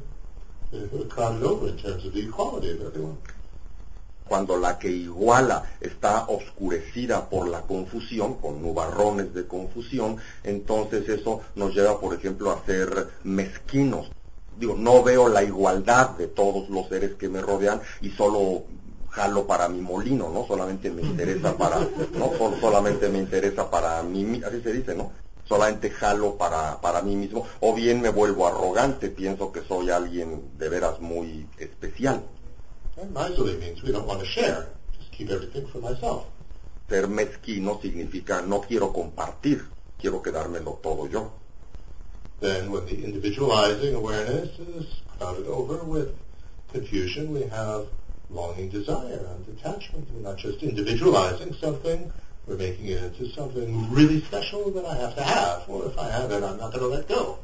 Cuando la que iguala está oscurecida por la confusión, con nubarrones de confusión, entonces eso nos lleva, por ejemplo, a ser mezquinos. Digo, no veo la igualdad de todos los seres que me rodean y solo jalo para mi molino, ¿no? Solamente me interesa para, no Sol- solamente me interesa para mí, así se dice, ¿no? Solamente jalo para, para mí mismo, o bien me vuelvo arrogante, pienso que soy alguien de veras muy especial. And miserly means we don't want to share. Just keep everything for myself. Ser mezquino significa no quiero compartir, quiero quedármelo todo yo. Then when the individualizing awareness is clouded over with confusion, we have longing desire and attachment. We're not just individualizing something, we're making it into something really special that I have to have, or if I have it, I'm not going to let go.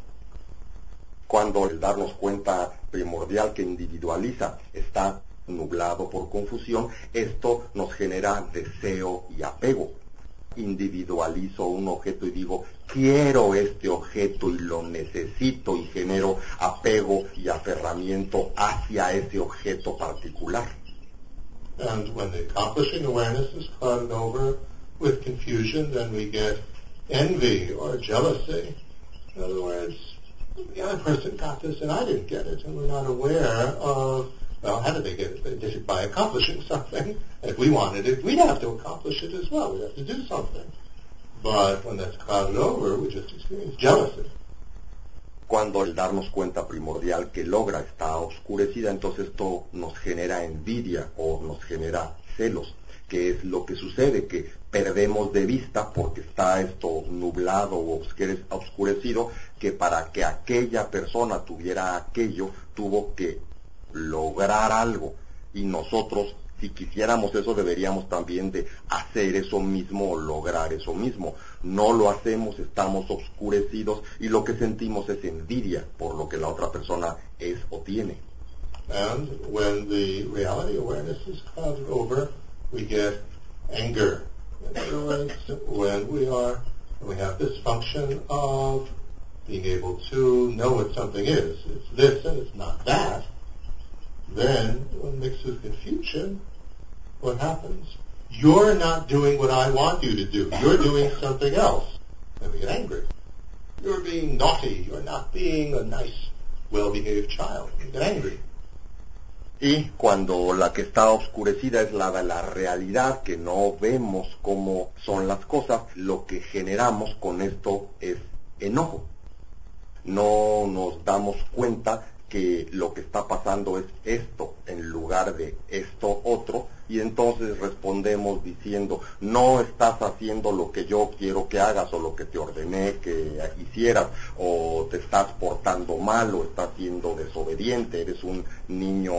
Cuando el darnos cuenta primordial que individualiza está nublado por confusión, esto nos genera deseo y apego. Individualizo un objeto y digo, quiero este objeto y lo necesito y genero apego y aferramiento hacia ese objeto particular. And when the accomplishing awareness is clouded over with confusion, then we get envy or jealousy. In other words, the other person got this and I didn't get it, and we're not aware of, well, how did they get it? They did it by accomplishing something. If we wanted it, we'd have to accomplish it as well. We'd have to do something. But when that's clouded over, we just experience jealousy. Cuando el darnos cuenta primordial que logra está oscurecida, entonces esto nos genera envidia o nos genera celos, que es lo que sucede, que perdemos de vista porque está esto nublado o oscure- oscurecido, que para que aquella persona tuviera aquello, tuvo que lograr algo y nosotros si quisiéramos eso deberíamos también de hacer eso mismo o lograr eso mismo. No lo hacemos, estamos oscurecidos y lo que sentimos es envidia por lo que la otra persona es o tiene. And when the reality awareness is clouded over, we get anger. In when we are, when we have this function of being able to know what something is, it's this and it's not that, then when mixed with confusion, what happens? You're not doing what I want you to do. You're doing something else. And we get angry. You're being naughty. You're not being a nice, well-behaved child. We get angry. Y cuando la que está oscurecida es la de la realidad, que no vemos cómo son las cosas, lo que generamos con esto es enojo. No nos damos cuenta que lo que está pasando es esto en lugar de esto otro y entonces respondemos diciendo no estás haciendo lo que yo quiero que hagas o lo que te ordené que hicieras o te estás portando mal o estás siendo desobediente, eres un niño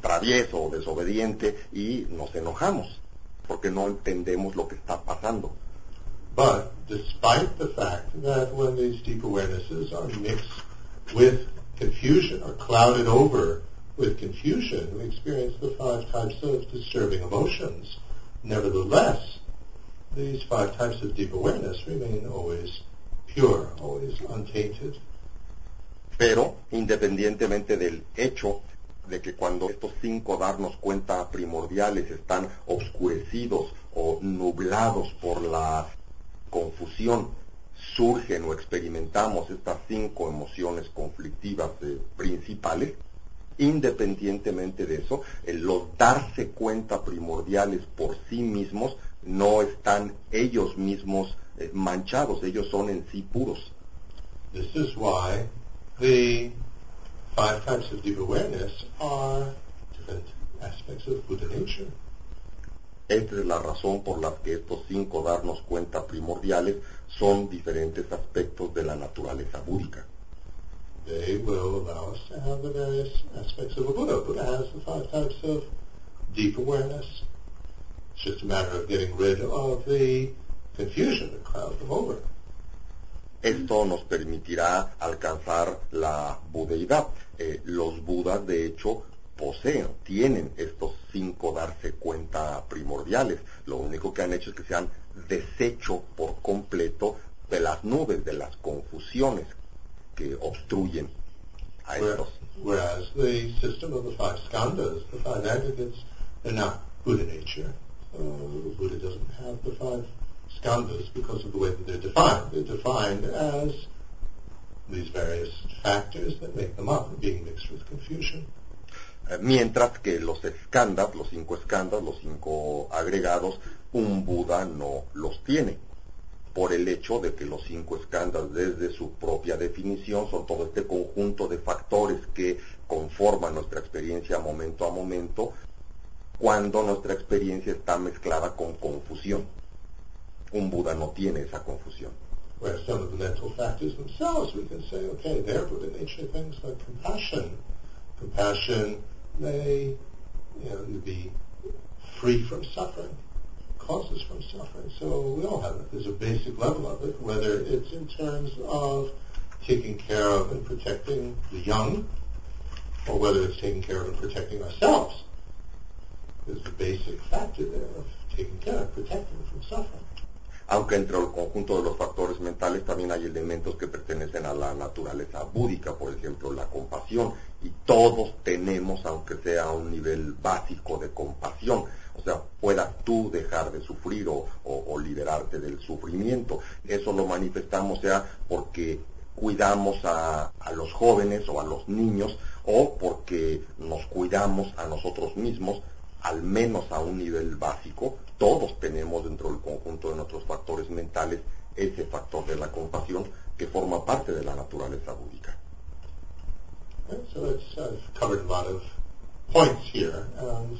travieso o desobediente y nos enojamos porque no entendemos lo que está pasando. But despite the fact that when these deep awarenesses are mixed with confusion or clouded over with confusion, we experience the five types of disturbing emotions. Nevertheless, these five types of deep awareness remain always pure, always untainted. Pero independientemente del hecho de que cuando estos cinco darnos cuenta primordiales están oscurecidos o nublados por la confusión, surgen o experimentamos estas cinco emociones conflictivas principales, independientemente de eso, los darse cuenta primordiales por sí mismos no están ellos mismos eh, manchados, ellos son en sí puros. This is why the five types of deep awareness are different aspects of Buddha nature. Esta es la razón por la que estos cinco darnos cuenta primordiales son diferentes aspectos de la naturaleza búdica. They will allow us to have the various aspects of a Buddha. Buddha has the five types of deep awareness. It's just a matter of getting rid of the confusion that clouds them over. Esto nos permitirá alcanzar la budeidad. Eh, los budas, de hecho, poseen, tienen estos cinco darse cuenta primordiales. Lo único que han hecho es que se han deshecho por completo de las nubes, de las confusiones que obstruyen a estos. Whereas the system of the five skandhas, the five aggregates, are not Buddha nature. Uh, Buddha doesn't have the five because of the way that they're defined. They're defined as these various factors that make them up, being mixed with confusion. Eh, mientras que los escandas, los cinco escandas, los cinco agregados, un Buda no los tiene, por el hecho de que los cinco escandas desde su propia definición son todo este conjunto de factores que conforman nuestra experiencia momento a momento, cuando nuestra experiencia está mezclada con confusión. Un Buda no tiene esa confusión. Where some of the mental factors themselves, we can say, okay, they're Buddha nature things like compassion. Compassion may you know, be free from suffering, causes from suffering. So we all have it. There's a basic level of it, whether it's in terms of taking care of and protecting the young, or whether it's taking care of and protecting ourselves. There's a basic factor there of taking care of, protecting from suffering. Aunque entre el conjunto de los factores mentales también hay elementos que pertenecen a la naturaleza búdica, por ejemplo, la compasión, y todos tenemos, aunque sea un nivel básico de compasión, o sea, puedas tú dejar de sufrir o, o- o liberarte del sufrimiento. Eso lo manifestamos ya porque cuidamos a, a los jóvenes o a los niños o porque nos cuidamos a nosotros mismos, al menos a un nivel básico, todos tenemos dentro del conjunto de nuestros factores mentales ese factor de la compasión que forma parte de la naturaleza búdica. So it's uh, covered a lot of points here, and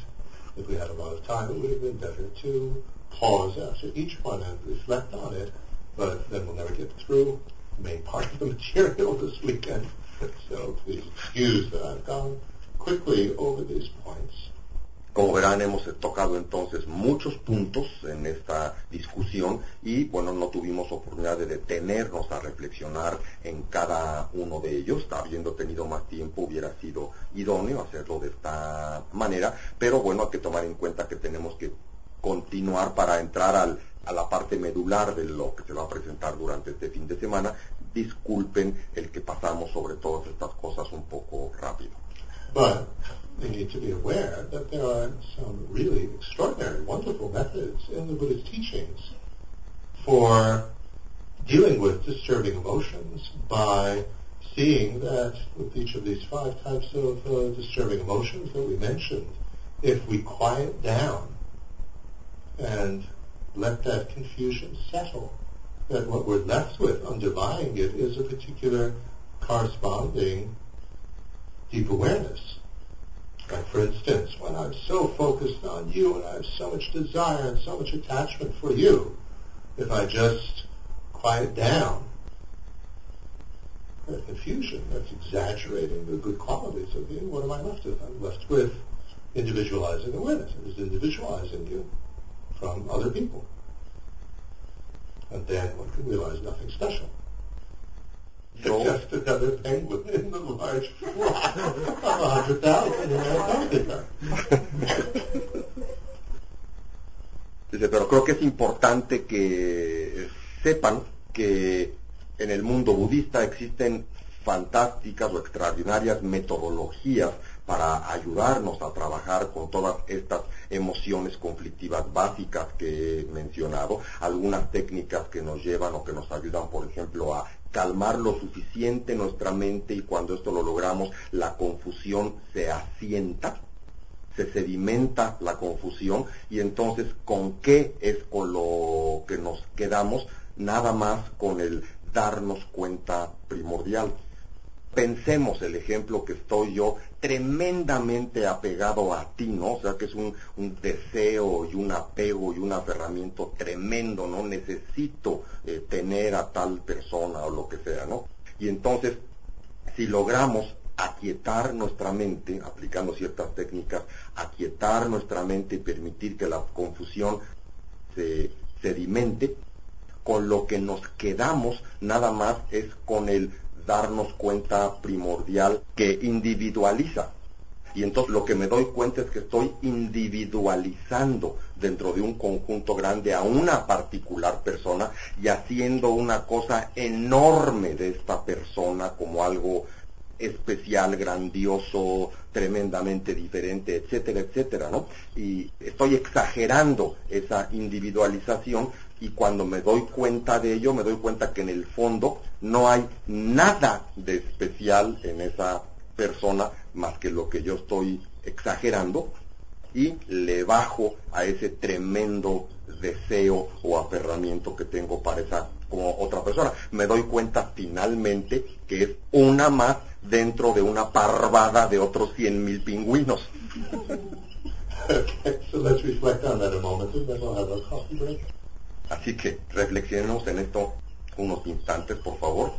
if we had a lot of time, it would have been better to pause after each one and reflect on it, but then we'll never get through the main part of the material this weekend. So please excuse that I've gone quickly over these points. Como verán, hemos tocado entonces muchos puntos en esta discusión y, bueno, no tuvimos oportunidad de detenernos a reflexionar en cada uno de ellos. Habiendo tenido más tiempo, hubiera sido idóneo hacerlo de esta manera, pero bueno, hay que tomar en cuenta que tenemos que continuar para entrar al- a la parte medular de lo que se va a presentar durante este fin de semana. Disculpen el que pasamos sobre todas estas cosas un poco rápido. We need to be aware that there are some really extraordinary, wonderful methods in the Buddha's teachings for dealing with disturbing emotions by seeing that with each of these five types of uh, disturbing emotions that we mentioned, if we quiet down and let that confusion settle, that what we're left with underlying it is a particular corresponding deep awareness. Like for instance, when I'm so focused on you and I have so much desire and so much attachment for you, if I just quiet down that confusion, that's exaggerating the good qualities of you, what am I left with? I'm left with individualizing awareness. It is individualizing you from other people. And then one can realize nothing special. Yo- Just another penguin in the large flock of a hundred thousand in Antarctica. Dice, pero creo que es importante que sepan que en el mundo budista existen fantásticas o extraordinarias metodologías para ayudarnos a trabajar con todas estas emociones conflictivas básicas que he mencionado, algunas técnicas que nos llevan o que nos ayudan, por ejemplo, a calmar lo suficiente nuestra mente y cuando esto lo logramos, la confusión se asienta se sedimenta la confusión y entonces con qué es con lo que nos quedamos, nada más con el darnos cuenta primordial. Pensemos el ejemplo que estoy yo tremendamente apegado a ti, ¿no? O sea que es un, deseo y un apego y un aferramiento tremendo, ¿no? Necesito eh, tener a tal persona o lo que sea, ¿no? Y entonces, si logramos aquietar nuestra mente, aplicando ciertas técnicas, aquietar nuestra mente y permitir que la confusión se sedimente, con lo que nos quedamos nada más es con el darnos cuenta primordial que individualiza Y entonces lo que me doy cuenta es que estoy individualizando dentro de un conjunto grande a una particular persona y haciendo una cosa enorme de esta persona como algo especial, grandioso, tremendamente diferente, etcétera, etcétera, ¿no? Y estoy exagerando esa individualización y cuando me doy cuenta de ello, me doy cuenta que en el fondo no hay nada de especial en esa persona más que lo que yo estoy exagerando y le bajo a ese tremendo deseo o aferramiento que tengo para esa como otra persona. Me doy cuenta finalmente que es una más dentro de una parvada de otros cien mil pingüinos. Okay, so let's reflect on that a moment and then we'll have a coffee break. Así que reflexionemos en esto unos instantes, por favor.